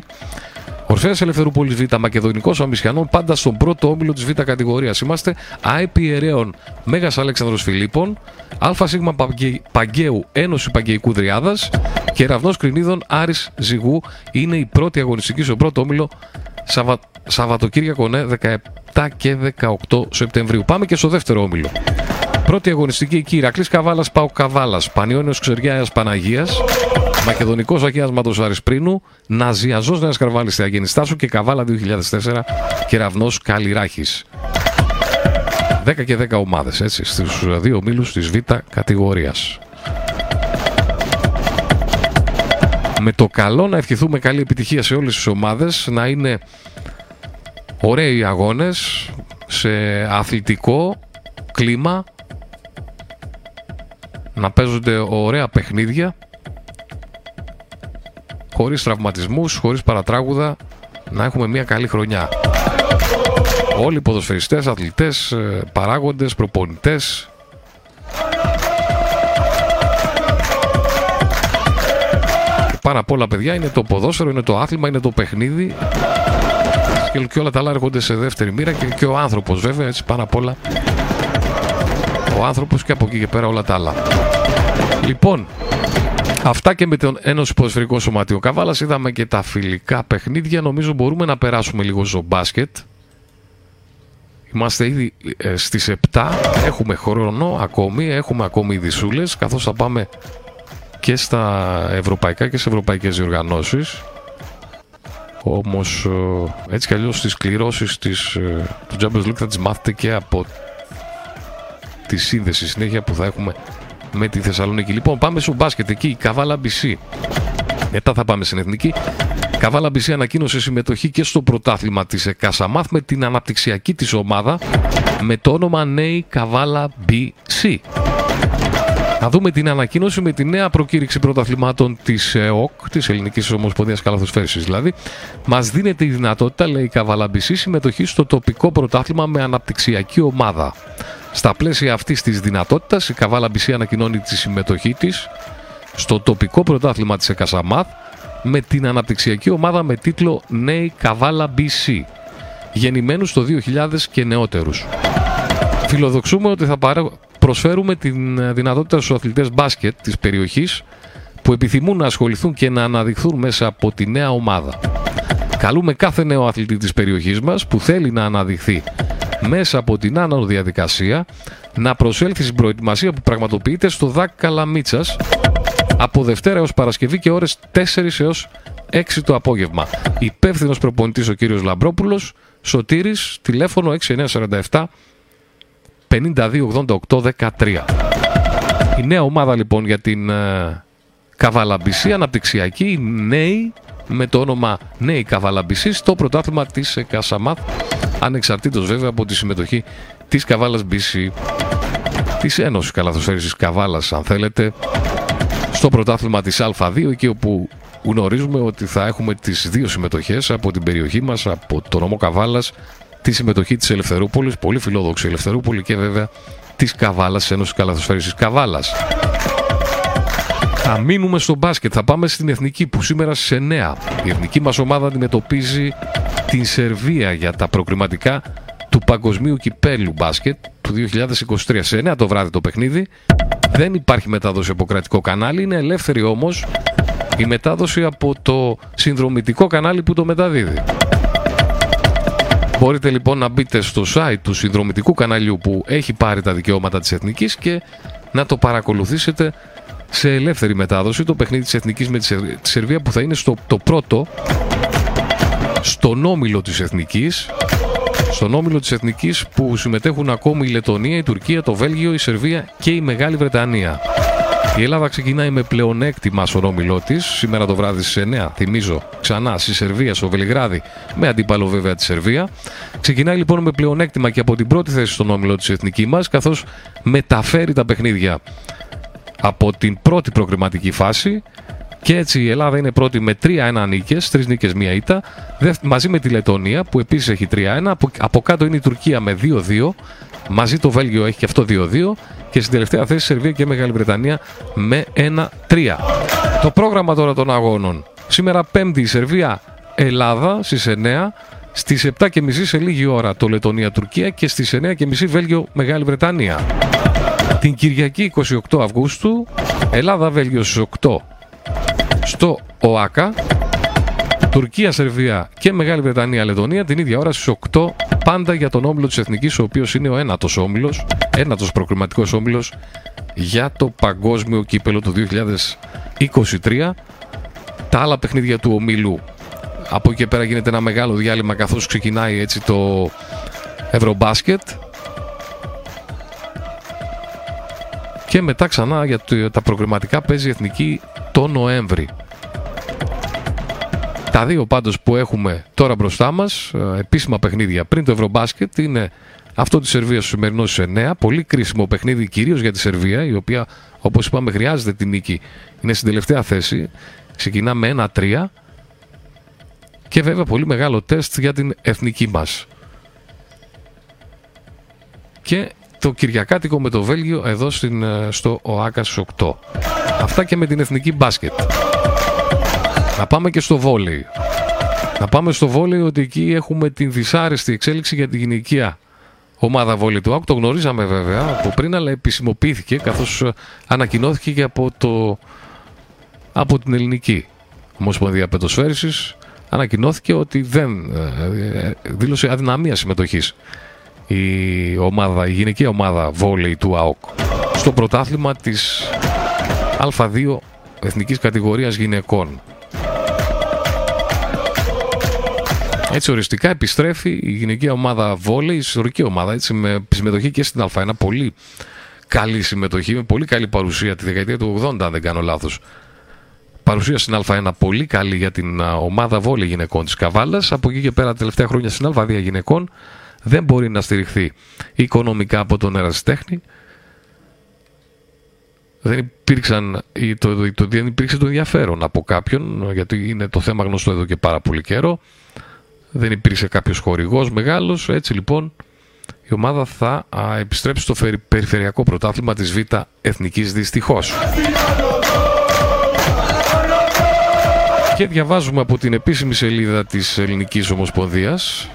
Ορφαία Ελευθερούπολης Β, Μακεδονικός Αμυσιανών, πάντα στον πρώτο όμιλο της Β κατηγορίας. Είμαστε ΑΕΠ Ιερέων Μέγας Αλέξανδρος Φιλίππων, ΑΣ Παγκαίου Ένωση Παγκαϊκού Δριάδας και Ραυνό Κρινίδων Άρης Ζυγού. Είναι η πρώτη αγωνιστική στο πρώτο όμιλο Σαββα... Σαββατοκύριακο, ναι, 17 και 18 Σεπτεμβρίου. Πάμε και στο δεύτερο όμιλο. Πρώτη αγωνιστική εκεί, Ηρακλής Καβάλας, Πάο Καβάλας, Πανιόνιος Ξεριάιας Παναγίας, Μακεδονικός Αγιάσματος Αρισπρίνου, Ναζιαζός Νέας Καρβάλης Θεαγενιστά σου και Καβάλα 2004, Κεραυνός Καλλιράχης. 10 και 10 ομάδες, έτσι, στους δύο μήλους της Β κατηγορίας. Με το καλό να ευχηθούμε καλή επιτυχία σε όλες τις ομάδες, να είναι ωραίοι αγώνες, σε αθλητικό κλίμα, να παίζονται ωραία παιχνίδια χωρίς τραυματισμούς, χωρίς παρατράγουδα να έχουμε μια καλή χρονιά. Όλοι οι ποδοσφαιριστές, αθλητές, ε, παράγοντες, προπονητές Πάρα απ' όλα παιδιά είναι το ποδόσφαιρο, είναι το άθλημα, είναι το παιχνίδι και όλα τα άλλα έρχονται σε δεύτερη μοίρα και, και ο άνθρωπος βέβαια έτσι πάνω απ' όλα ο άνθρωπος και από εκεί και πέρα όλα τα άλλα. Λοιπόν, αυτά και με τον Ένωση Ποδοσφαιρικό Σωματείο Καβάλας είδαμε και τα φιλικά παιχνίδια. Νομίζω μπορούμε να περάσουμε λίγο στο μπάσκετ. Είμαστε ήδη ε, στις 7, έχουμε χρόνο ακόμη, έχουμε ακόμη δισούλες, καθώς θα πάμε και στα ευρωπαϊκά και σε ευρωπαϊκές διοργανώσεις. Όμως ε, έτσι κι αλλιώς τις κληρώσεις της, ε, του Champions League θα τις μάθετε και από τη σύνδεση συνέχεια που θα έχουμε με τη Θεσσαλονίκη. Λοιπόν, πάμε στο μπάσκετ εκεί, η Καβάλα BC. Μετά θα πάμε στην εθνική. Καβάλα BC ανακοίνωσε συμμετοχή και στο πρωτάθλημα της Κασαμάθ με την αναπτυξιακή της ομάδα με το όνομα Νέη Καβάλα BC. Θα δούμε την ανακοίνωση με τη νέα προκήρυξη πρωταθλημάτων της ΕΟΚ, της Ελληνικής Ομοσπονδίας Καλαθοσφαίρισης δηλαδή. Μας δίνεται η δυνατότητα, λέει η Καβάλα BC, συμμετοχή στο τοπικό πρωτάθλημα με αναπτυξιακή ομάδα. Στα πλαίσια αυτής της δυνατότητας, η Καβάλα BC ανακοινώνει τη συμμετοχή της στο τοπικό πρωτάθλημα της ΕΚΑΣΑΜΑΘ με την αναπτυξιακή ομάδα με τίτλο Νέη Καβάλα BC, γεννημένους το 2000 και νεότερους. Φιλοδοξούμε ότι θα προσφέρουμε την δυνατότητα στους αθλητές μπάσκετ της περιοχής που επιθυμούν να ασχοληθούν και να αναδειχθούν μέσα από τη νέα ομάδα. Καλούμε κάθε νέο αθλητή της περιοχής μας που θέλει να αναδειχθεί μέσα από την άνοδο διαδικασία να προσέλθει στην προετοιμασία που πραγματοποιείται στο ΔΑΚ Καλαμίτσας από Δευτέρα έως Παρασκευή και ώρες 4 έως 6 το απόγευμα. Υπεύθυνος προπονητής ο κύριος Λαμπρόπουλος, Σωτήρης, τηλέφωνο 6947 528813. Η νέα ομάδα λοιπόν για την ε, Καβαλαμπισή, αναπτυξιακή, νέοι με το όνομα Νέοι Καβαλαμπισή στο πρωτάθλημα της Κασαμάθ ανεξαρτήτως βέβαια από τη συμμετοχή της Καβάλας BC της Ένωσης Καλαθοσφαίρισης Καβάλας αν θέλετε στο πρωτάθλημα της Α2 εκεί όπου γνωρίζουμε ότι θα έχουμε τις δύο συμμετοχές από την περιοχή μας, από το νομό Καβάλας τη συμμετοχή της Ελευθερούπολης, πολύ φιλόδοξη Ελευθερούπολη και βέβαια της Καβάλας, Ένωσης Καλαθοσφαίρισης Καβάλας. Θα μείνουμε στο μπάσκετ, θα πάμε στην Εθνική που σήμερα σε 9. Η εθνική μας ομάδα αντιμετωπίζει την Σερβία για τα προκριματικά του Παγκοσμίου Κυπέλου Μπάσκετ του 2023. Σε 9 το βράδυ το παιχνίδι. Δεν υπάρχει μετάδοση από κρατικό κανάλι, είναι ελεύθερη όμως η μετάδοση από το συνδρομητικό κανάλι που το μεταδίδει. Μπορείτε λοιπόν να μπείτε στο site του συνδρομητικού καναλιού που έχει πάρει τα δικαιώματα της Εθνικής και να το παρακολουθήσετε σε ελεύθερη μετάδοση το παιχνίδι της Εθνικής με τη Σερβία που θα είναι στο το πρώτο στον όμιλο της Εθνικής στον όμιλο της Εθνικής που συμμετέχουν ακόμη η Λετωνία, η Τουρκία, το Βέλγιο, η Σερβία και η Μεγάλη Βρετανία. Η Ελλάδα ξεκινάει με πλεονέκτημα στον όμιλό της. Σήμερα το βράδυ στι 9, θυμίζω, ξανά στη Σερβία, στο Βελιγράδι, με αντίπαλο βέβαια της Σερβία. Ξεκινάει λοιπόν με πλεονέκτημα και από την πρώτη θέση στον όμιλο της εθνική μας, καθώς μεταφέρει τα παιχνίδια από την πρώτη προκριματική φάση και έτσι η Ελλάδα είναι πρώτη με 3-1 νίκες, 3 νίκες, μία ήττα, μαζί με τη Λετωνία που επίσης έχει 3-1. Από κάτω είναι η Τουρκία με 2-2. Μαζί το Βέλγιο έχει και αυτό 2-2 και στην τελευταία θέση Σερβία και Μεγάλη Βρετανία με 1-3. Το πρόγραμμα τώρα των αγώνων. Σήμερα Πέμπτη η Σερβία Ελλάδα στις 9, στις 7.30 σε λίγη ώρα το Λετωνία-Τουρκία και στις 9.30 Βέλγιο Μεγάλη Βρετανία. Την Κυριακή 28 Αυγούστου Ελλάδα-Βέλγιο στις 8 στο ΟΑΚΑ Τουρκία, Σερβία και Μεγάλη Βρετανία, Λετωνία την ίδια ώρα στις 8 πάντα για τον όμιλο της Εθνικής, ο οποίος είναι ο ένατος όμιλος, ένατος προκριματικός όμιλος για το παγκόσμιο κύπελο του 2023. Τα άλλα παιχνίδια του ομίλου από εκεί και πέρα γίνεται ένα μεγάλο διάλειμμα καθώς ξεκινάει έτσι το Ευρωμπάσκετ και μετά ξανά για τα προγραμματικά παίζει η Εθνική το Νοέμβρη. Τα δύο πάντως που έχουμε τώρα μπροστά μας, ε, επίσημα παιχνίδια πριν το Ευρωμπάσκετ, είναι αυτό της Σερβίας στο σημερινό στις 9. Πολύ κρίσιμο παιχνίδι κυρίως για τη Σερβία, η οποία όπως είπαμε χρειάζεται την νίκη. Είναι στην τελευταία θέση. Ξεκινά με 1-3. Και βέβαια πολύ μεγάλο τεστ για την εθνική μας. Και το Κυριακάτικο με το Βέλγιο εδώ στην, ε, στο ΟΑΚΑ 8. Αυτά και με την εθνική μπάσκετ. Να πάμε και στο βόλεϊ. Να πάμε στο βόλεϊ ότι εκεί έχουμε την δυσάρεστη εξέλιξη για την γυναικεία ομάδα βόλεϊ του ΑΚ. Το γνωρίζαμε βέβαια από πριν, αλλά επισημοποιήθηκε καθώς ε, ανακοινώθηκε και από, το, από την ελληνική Ομοσπονδία Πετοσφαίρησης. Ανακοινώθηκε ότι δεν ε, ε, δήλωσε αδυναμία συμμετοχής η ομάδα, η γυναικεία ομάδα βόλεϊ του ΑΟΚ στο πρωτάθλημα της Α2 εθνικής κατηγορίας γυναικών. Έτσι οριστικά επιστρέφει η γυναική ομάδα βόλεϊ, η ιστορική ομάδα, έτσι με συμμετοχή και στην Α1. Πολύ καλή συμμετοχή, με πολύ καλή παρουσία τη δεκαετία του 80, αν δεν κάνω λάθος. Παρουσία στην Α1 πολύ καλή για την ομάδα βόλεϊ γυναικών της Καβάλας. Από εκεί και πέρα τα τελευταία χρόνια στην Α2 γυναικών δεν μπορεί να στηριχθεί οικονομικά από τον ερασιτέχνη δεν, υπήρξαν, το, το, δεν υπήρξε το ενδιαφέρον από κάποιον, γιατί είναι το θέμα γνωστό εδώ και πάρα πολύ καιρό. Δεν υπήρξε κάποιος χορηγός μεγάλος, έτσι λοιπόν η ομάδα θα επιστρέψει στο περιφερειακό πρωτάθλημα της Β' Εθνικής δυστυχώς. Και διαβάζουμε από την επίσημη σελίδα της Ελληνικής Ομοσπονδίας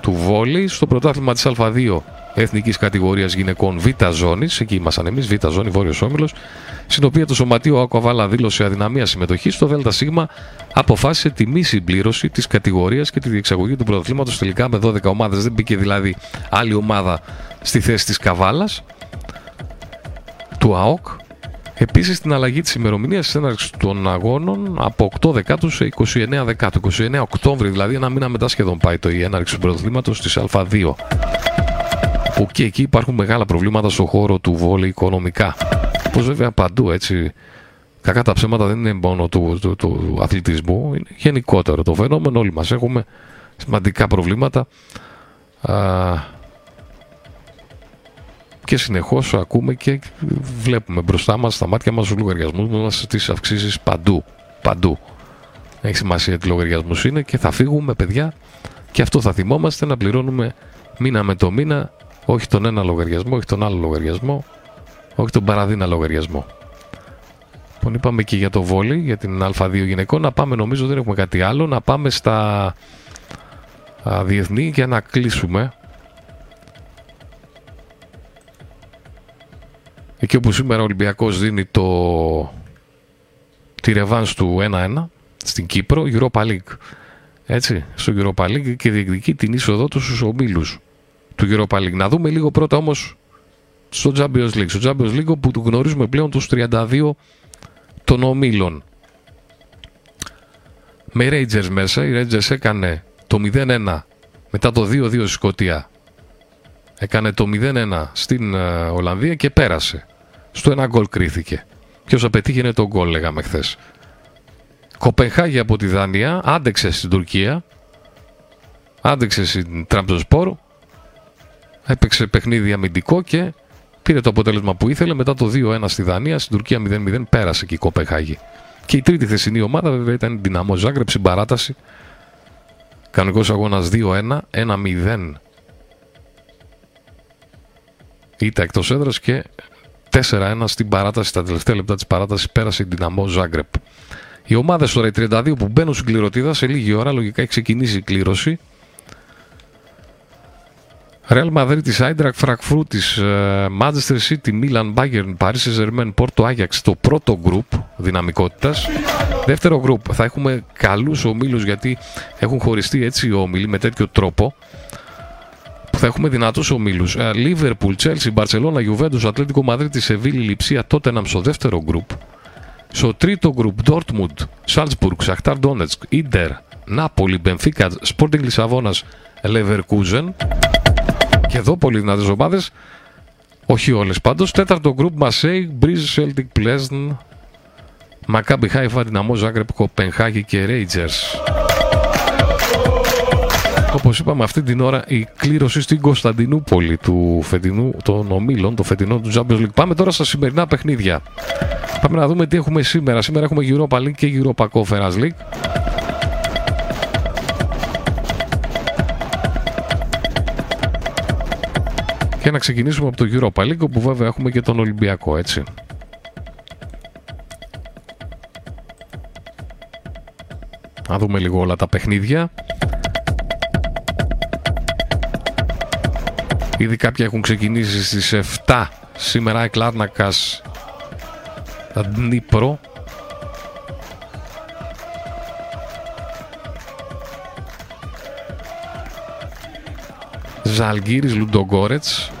του Βόλη στο πρωτάθλημα της Α2 εθνικής κατηγορίας γυναικών Β' ζώνης, εκεί ήμασταν εμείς, Β' ζώνη, Βόρειος Όμιλος, στην οποία το Σωματείο Ακουαβάλα δήλωσε αδυναμία συμμετοχής, το ΔΣ αποφάσισε τη μη συμπλήρωση της κατηγορίας και τη διεξαγωγή του πρωταθλήματος τελικά με 12 ομάδες. Δεν μπήκε δηλαδή άλλη ομάδα στη θέση της Καβάλας του ΑΟΚ. Επίσης την αλλαγή της ημερομηνίας της έναρξης των αγώνων από 8 Δεκάτου σε 29 Δεκάτου. 29 Οκτώβρη, δηλαδή ένα μήνα μετά σχεδόν πάει το η έναρξη του πρωταθλήματος της Α2 που και εκεί υπάρχουν μεγάλα προβλήματα στον χώρο του βόλεϊ οικονομικά. Πώ βέβαια παντού έτσι. Κακά τα ψέματα δεν είναι μόνο του, του, του αθλητισμού, είναι γενικότερο το φαινόμενο. Όλοι μας έχουμε σημαντικά προβλήματα α, και συνεχώς ακούμε και βλέπουμε μπροστά μας, στα μάτια μας, τους λογαριασμούς μας, τις αυξήσεις παντού. Παντού. Έχει σημασία τι λογαριασμούς είναι και θα φύγουμε παιδιά και αυτό θα θυμόμαστε να πληρώνουμε μήνα με το μήνα όχι τον ένα λογαριασμό, όχι τον άλλο λογαριασμό, όχι τον παραδίνα λογαριασμό. Λοιπόν, είπαμε και για το βόλι, για την Α2 γυναικών. Να πάμε, νομίζω δεν έχουμε κάτι άλλο, να πάμε στα α, διεθνή για να κλείσουμε. Εκεί όπου σήμερα ο Ολυμπιακός δίνει το τη ρεβάνς του 1-1 στην Κύπρο, Europa League. Έτσι, στο Europa League και διεκδικεί την είσοδό του στους ομίλους του Europa League. Να δούμε λίγο πρώτα όμως στο Champions League. Στο Champions League που του γνωρίζουμε πλέον τους 32 των ομίλων. Με Rangers μέσα, η Rangers έκανε το 0-1 μετά το 2-2 στη Σκωτία. Έκανε το 0-1 στην ε, Ολλανδία και πέρασε. Στο ένα γκολ κρίθηκε. Ποιος θα πετύχει το γκολ, λέγαμε χθες. Κοπενχάγη από τη Δανία, άντεξε στην Τουρκία, άντεξε στην Τραμπζοσπόρ, έπαιξε παιχνίδι αμυντικό και πήρε το αποτέλεσμα που ήθελε. Μετά το 2-1 στη Δανία, στην Τουρκία 0-0 πέρασε και η Κοπενχάγη. Και η τρίτη θεσινή ομάδα βέβαια ήταν η Δυναμό Ζάγκρεπ στην παράταση. Κανονικός αγώνας 2-1, 1-0 Ήτα εκτός έδρας και 4-1 στην παράταση. Στα τελευταία λεπτά της παράτασης πέρασε η Δυναμό Ζάγκρεπ. Οι ομάδες τώρα, οι 32 που μπαίνουν στην κληροτίδα, σε λίγη ώρα λογικά έχει ξεκινήσει η κλήρωση. Real Madrid της Eintracht Frankfurt της uh, Manchester City, Milan, Bayern, Paris Saint-Germain, Porto Ajax το πρώτο group δυναμικότητας. Δεύτερο group θα έχουμε καλούς ομίλους γιατί έχουν χωριστεί έτσι οι όμιλοι με τέτοιο τρόπο που θα έχουμε δυνατούς ομίλους. Liverpool, Chelsea, Barcelona, Juventus, Atletico Madrid, Σεβίλη, Λιψία, Tottenham στο δεύτερο group. Στο τρίτο group Dortmund, Salzburg, Shakhtar Donetsk, Inter, Napoli, Benfica, Sporting Lisabona, Leverkusen και εδώ πολύ δυνατές ομάδες. Όχι όλες πάντως. Τέταρτο group Marseille, Breeze, Celtic, Pleasant, Maccabi Haifa, Dinamo Zagreb, Copenhagen και Rangers. Όπως είπαμε αυτή την ώρα η κλήρωση στην Κωνσταντινούπολη του φετινού των ομίλων, το φετινό του Champions League. Πάμε τώρα στα σημερινά παιχνίδια. Πάμε να δούμε τι έχουμε σήμερα. Σήμερα έχουμε Europa League και Europa Conference League. Και να ξεκινήσουμε από το Europa League που βέβαια έχουμε και τον Ολυμπιακό έτσι. Να δούμε λίγο όλα τα παιχνίδια. Ήδη κάποια έχουν ξεκινήσει στις 7. Σήμερα ΑΕΚ Λάρνακας Ντνίπρο. Ζαλγκίρις Λουντογκόρετς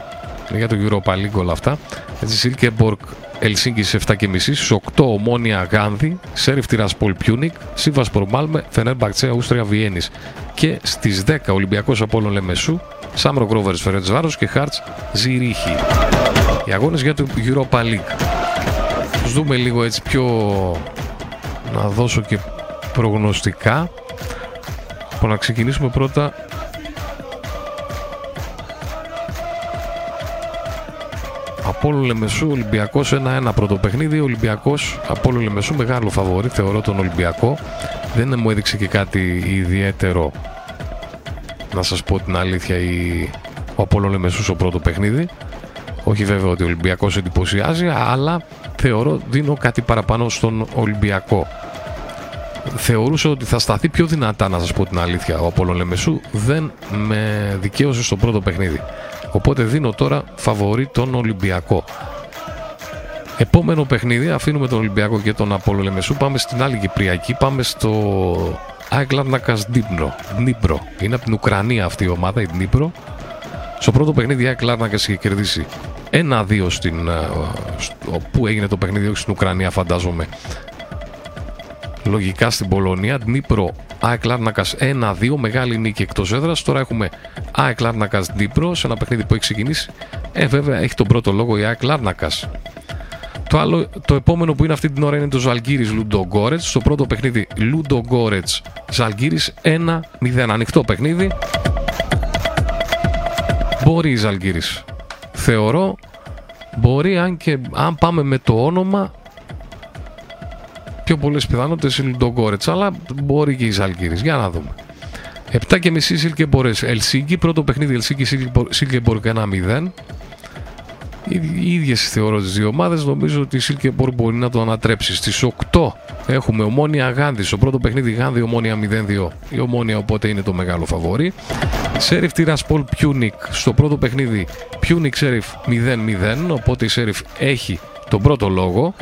για το Europa League όλα αυτά. Έτσι Σίλκεμπορκ Ελσίνκι στι 7.30 στις 8 Ομόνοια Γάνδη, Σέριφ Τυρασπολ Πιούνικ, Σίβασπορ Μάλμε, Φενέρμπαχτσε Αούστρια Βιέννης. Και στις 10 Ολυμπιακός Απόλων Λεμεσού, Σάμρο Γκρόβερ Φερέτ Βάρο και Χάρτς Ζηρίχη. Οι αγώνες για το Europa League. Του δούμε λίγο έτσι πιο. να δώσω και προγνωστικά. Λοιπόν, να ξεκινήσουμε πρώτα Απόλο Λεμεσού, Ολυμπιακός 1-1 πρώτο παιχνίδι. Ολυμπιακός Απόλο Λεμεσού, μεγάλο φαβορή, θεωρώ τον Ολυμπιακό. Δεν μου έδειξε και κάτι ιδιαίτερο, να σας πω την αλήθεια, η... ο Απόλο Λεμεσού στο πρώτο παιχνίδι. Όχι βέβαια ότι ο Ολυμπιακός εντυπωσιάζει, αλλά θεωρώ δίνω κάτι παραπάνω στον Ολυμπιακό. Θεωρούσα ότι θα σταθεί πιο δυνατά, να σας πω την αλήθεια, ο Απόλο Λεμεσού. Δεν με δικαίωσε στο πρώτο παιχνίδι. Οπότε δίνω τώρα φαβορή τον Ολυμπιακό. Επόμενο παιχνίδι, αφήνουμε τον Ολυμπιακό και τον Απόλλων Λεμεσού. Πάμε στην άλλη Κυπριακή. Πάμε στο ΑΕΚ Λάρνακα Ντνίπρο. Ντνίπρο. Είναι από την Ουκρανία αυτή η ομάδα, η Ντνίπρο. Στο πρώτο παιχνίδι η ΑΕΚ Λάρνακα είχε κερδίσει 1-2 στην. Πού έγινε το παιχνίδι, όχι στην Ουκρανία, φαντάζομαι. Λογικά στην Πολωνία. Ντνίπρο ΑΕΚ Λάρνακα 1-2, μεγάλη νίκη εκτός έδρας. Τώρα έχουμε ΑΕΚ Λάρνακα Ντνίπρο σε ένα παιχνίδι που έχει ξεκινήσει. Ε, βέβαια έχει τον πρώτο λόγο η ΑΕΚ Λάρνακα. Το, άλλο, το επόμενο που είναι αυτή την ώρα είναι το Ζαλγκύρη Λουντογκόρετ. Στο πρώτο παιχνίδι Λουντογκόρετ Ζαλγκύρη 1-0. Ανοιχτό παιχνίδι. Μπορεί η Ζαλγκύρη. Θεωρώ μπορεί αν και αν πάμε με το όνομα πιο πολλές πιθανότητες είναι τον Κόρετ, αλλά μπορεί και η Ζαλγκύρη. Για να δούμε. 7 και μισή Σίλκεμποργκ Ελσίνκι. Πρώτο παιχνίδι Ελσίνκι Σίλκεμποργκ 1-0. Οι ίδιες θεωρώ τις δύο ομάδες. Νομίζω ότι η Σίλκεμποργκ μπορεί να το ανατρέψει. Στις 8 έχουμε Ομόνοια Γάνδης. Στο πρώτο παιχνίδι Γάνδη Ομόνοια 0-2. Η Ομόνοια οπότε είναι το μεγάλο φαβόρι. Σέριφ Τυρασπολ Πιούνικ. Στο πρώτο παιχνίδι Πιούνικ Σέριφ 0-0. Οπότε η Σέριφ έχει τον πρώτο λόγο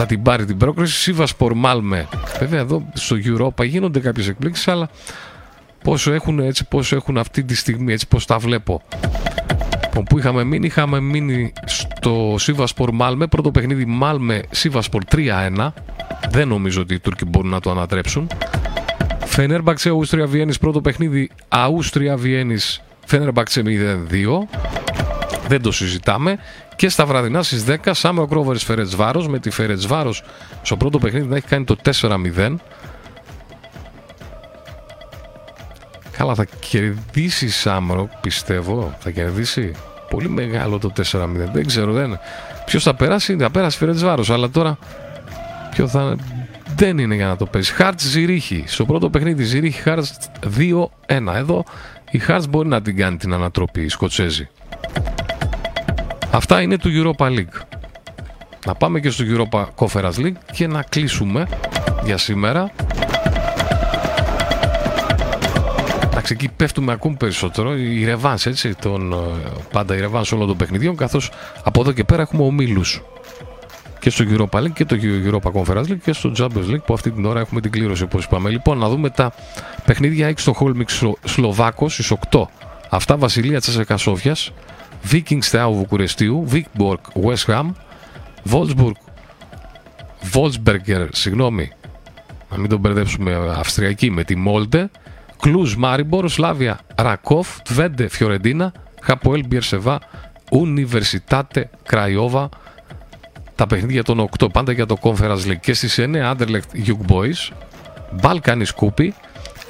θα την πάρει την πρόκριση. Σίβας Μάλμε. Βέβαια εδώ στο Europa γίνονται κάποιες εκπλήξεις, αλλά πόσο έχουν, έτσι, πόσο έχουν αυτή τη στιγμή, έτσι πώς τα βλέπω. Λοιπόν, που είχαμε μείνει, είχαμε μείνει στο Σίβασπορ Μάλμε. Πρώτο παιχνίδι Μάλμε Σίβασπορ 3-1. Δεν νομίζω ότι οι Τούρκοι μπορούν να το ανατρέψουν. Φενέρμπαξε Αούστρια Βιέννης. Πρώτο παιχνίδι Αούστρια Βιέννης. Φενέρμπαξε 0-2. Δεν το συζητάμε. Και στα βραδινά στις 10 Σάμρο Κρόβερ Φερέτ Βάρο. Με τη Φερέτ Βάρο στο πρώτο παιχνίδι να έχει κάνει το 4-0. Καλά, θα κερδίσει η Σάμρο, πιστεύω. Θα κερδίσει. Πολύ μεγάλο το 4-0. Δεν ξέρω, δεν. Ποιος θα περάσει, θα περάσει Φερέτ Βάρο. Αλλά τώρα. Ποιο θα. Δεν είναι για να το πέσει. Χάρτ Ζηρίχη. Στο πρώτο παιχνίδι Ζηρίχη Χάρτ 2-1. Εδώ η Χάρτ μπορεί να την κάνει την ανατροπή, η Σκοτσέζη. Αυτά είναι του Europa League. Να πάμε και στο Europa Conference League και να κλείσουμε για σήμερα. Εντάξει, εκεί πέφτουμε ακόμη περισσότερο. Η ρεβάνς, έτσι, τον, ε, πάντα η ρεβάνς όλων των παιχνιδιών, καθώς από εδώ και πέρα έχουμε ομίλους. Και στο Europa League και το Europa Conference League και στο Champions League που αυτή την ώρα έχουμε την κλήρωση όπως είπαμε. Λοιπόν, να δούμε τα παιχνίδια. Έχει στο Χόλμιξ Σλοβάκος στις 8. Αυτά Βασιλεία Τσέσσεκα Σόφιας. Viking Στεάου Βουκουρεστίου, Βίκμπορκ West Ham, Wolfsburg Wolfsberger, συγγνώμη, να μην τον μπερδέψουμε Αυστριακή με τη Μόλτε, Κλουζ Μάριμπορ, Σλάβια Ρακόφ, Τβέντε Φιωρεντίνα, Χαποέλ Μπιερσεβά, Ουνιβερσιτάτε Κραϊόβα, τα παιχνίδια των 8 πάντα για το Conference League. Και στις 9 Anderlecht Young Boys, Balkan Σκούπι,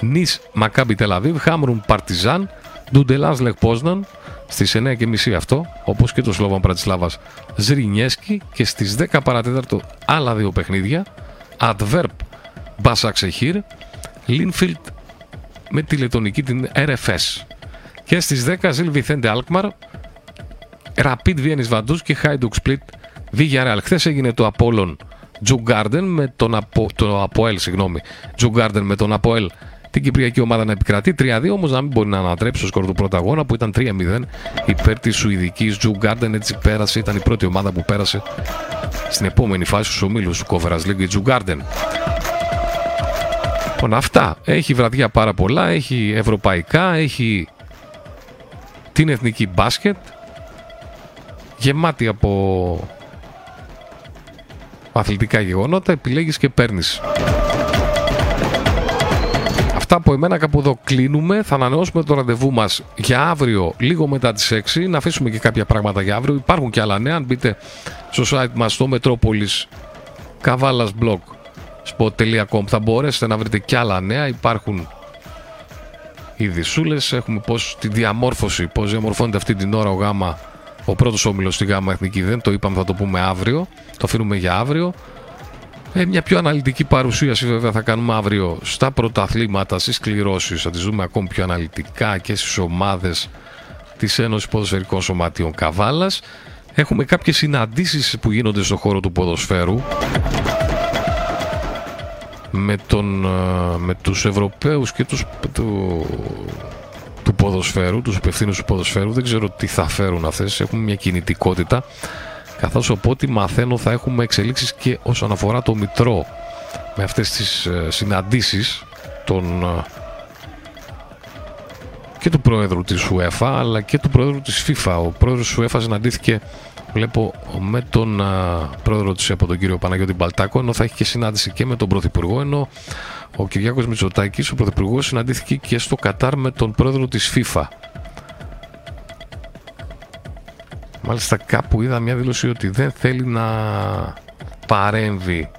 Νις Μακάμπι Τελαβίβ, Χάμρουν Παρτιζάν, Ντουντελάς Λεκ Πόσναν, Στις 9.30 αυτό, όπως και το Σλόβαν Πρατισλάβας Ζρινιέσκι και στις 10 παρατέταρτο άλλα δύο παιχνίδια. Adverb Μπασαξεχήρ, Λίνφιλτ με τη λετωνική την RFS. Και στις 10 Ζιλ Βιθέντε Αλκμαρ, Rapid Βιέννη Βαντού και Χάιντουκ Σπλίτ Βίγια Χθες έγινε το Απόλλων Τζουγκάρντεν με τον Απο, το Αποέλ, συγγνώμη. Τζουγκάρντεν με τον Αποέλ την Κυπριακή ομάδα να επικρατεί. 3-2 όμως να μην μπορεί να ανατρέψει το σκορ του πρώτου αγώνα που ήταν 3-0 υπέρ της Σουηδικής Τζου Γκάρντεν. Έτσι πέρασε, ήταν η πρώτη ομάδα που πέρασε στην επόμενη φάση στους ομίλους του Conference League, η Τζου Γκάρντεν. Λοιπόν, αυτά. Έχει βραδιά πάρα πολλά. Έχει ευρωπαϊκά, έχει την εθνική μπάσκετ. Γεμάτη από αθλητικά γεγονότα. Επιλέγεις και παίρνεις. Αυτά από εμένα κάπου εδώ κλείνουμε. Θα ανανεώσουμε το ραντεβού μας για αύριο, λίγο μετά τις 6. Να αφήσουμε και κάποια πράγματα για αύριο. Υπάρχουν και άλλα νέα. Αν μπείτε στο site μας στο Metropolis Καβάλας Blog spot.com θα μπορέσετε να βρείτε και άλλα νέα. Υπάρχουν ειδισούλε. Έχουμε πώς τη διαμόρφωση, πώς διαμορφώνεται αυτή την ώρα ο Γάμα, ο πρώτος όμιλος στη Γάμα Εθνική. Δεν το είπαμε, θα το πούμε αύριο. Το αφήνουμε για αύριο. Ε, μια πιο αναλυτική παρουσίαση βέβαια θα κάνουμε αύριο στα πρωταθλήματα, στις κληρώσεις. Θα τις δούμε ακόμη πιο αναλυτικά και στις ομάδες της Ένωσης Ποδοσφαιρικών Σωματείων Καβάλας. Έχουμε κάποιες συναντήσεις που γίνονται στον χώρο του ποδοσφαίρου με, τον, ε, με τους Ευρωπαίους και τους, του, του ποδοσφαίρου, τους υπευθύνους του ποδοσφαίρου. Δεν ξέρω τι θα φέρουν αυτές. Έχουμε μια κινητικότητα καθώς από ό,τι μαθαίνω θα έχουμε εξελίξεις και όσον αφορά το Μητρό με αυτές τις ε, συναντήσεις των, ε, και του Πρόεδρου της UEFA αλλά και του Πρόεδρου της FIFA. Ο Πρόεδρος της UEFA συναντήθηκε βλέπω με τον α, ε, Πρόεδρο της από τον κύριο Παναγιώτη Μπαλτάκο ενώ θα έχει και συνάντηση και με τον Πρωθυπουργό ενώ ο Κυριάκος Μητσοτάκης, ο Πρωθυπουργός συναντήθηκε και στο Κατάρ με τον Πρόεδρο της FIFA Μάλιστα κάπου είδα μια δήλωση ότι δεν θέλει να παρέμβει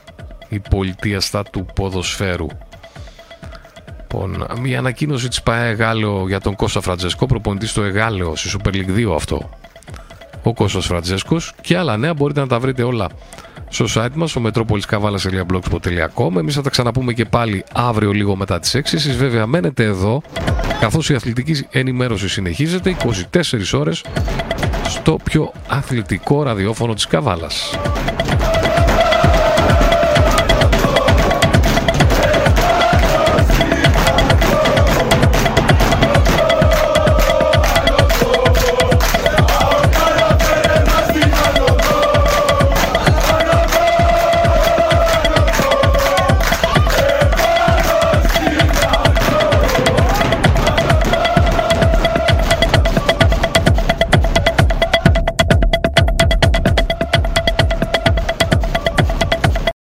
η πολιτεία στα του ποδοσφαίρου. Λοιπόν, μια ανακοίνωση της ΠΑΕ Αιγάλεω για τον Κώστας Φραντζέσκο, προπονητής στο Αιγάλεω, στη Super League 2 αυτό. Ο Κώστας Φραντζέσκος και άλλα νέα μπορείτε να τα βρείτε όλα στο site μας, στο metropoliskavalas.blogspot.com Εμείς θα τα ξαναπούμε και πάλι αύριο λίγο μετά τις 6. Εσείς βέβαια μένετε εδώ, καθώς η αθλητική ενημέρωση συνεχίζεται 24 ώρες στο πιο αθλητικό ραδιόφωνο της Καβάλας.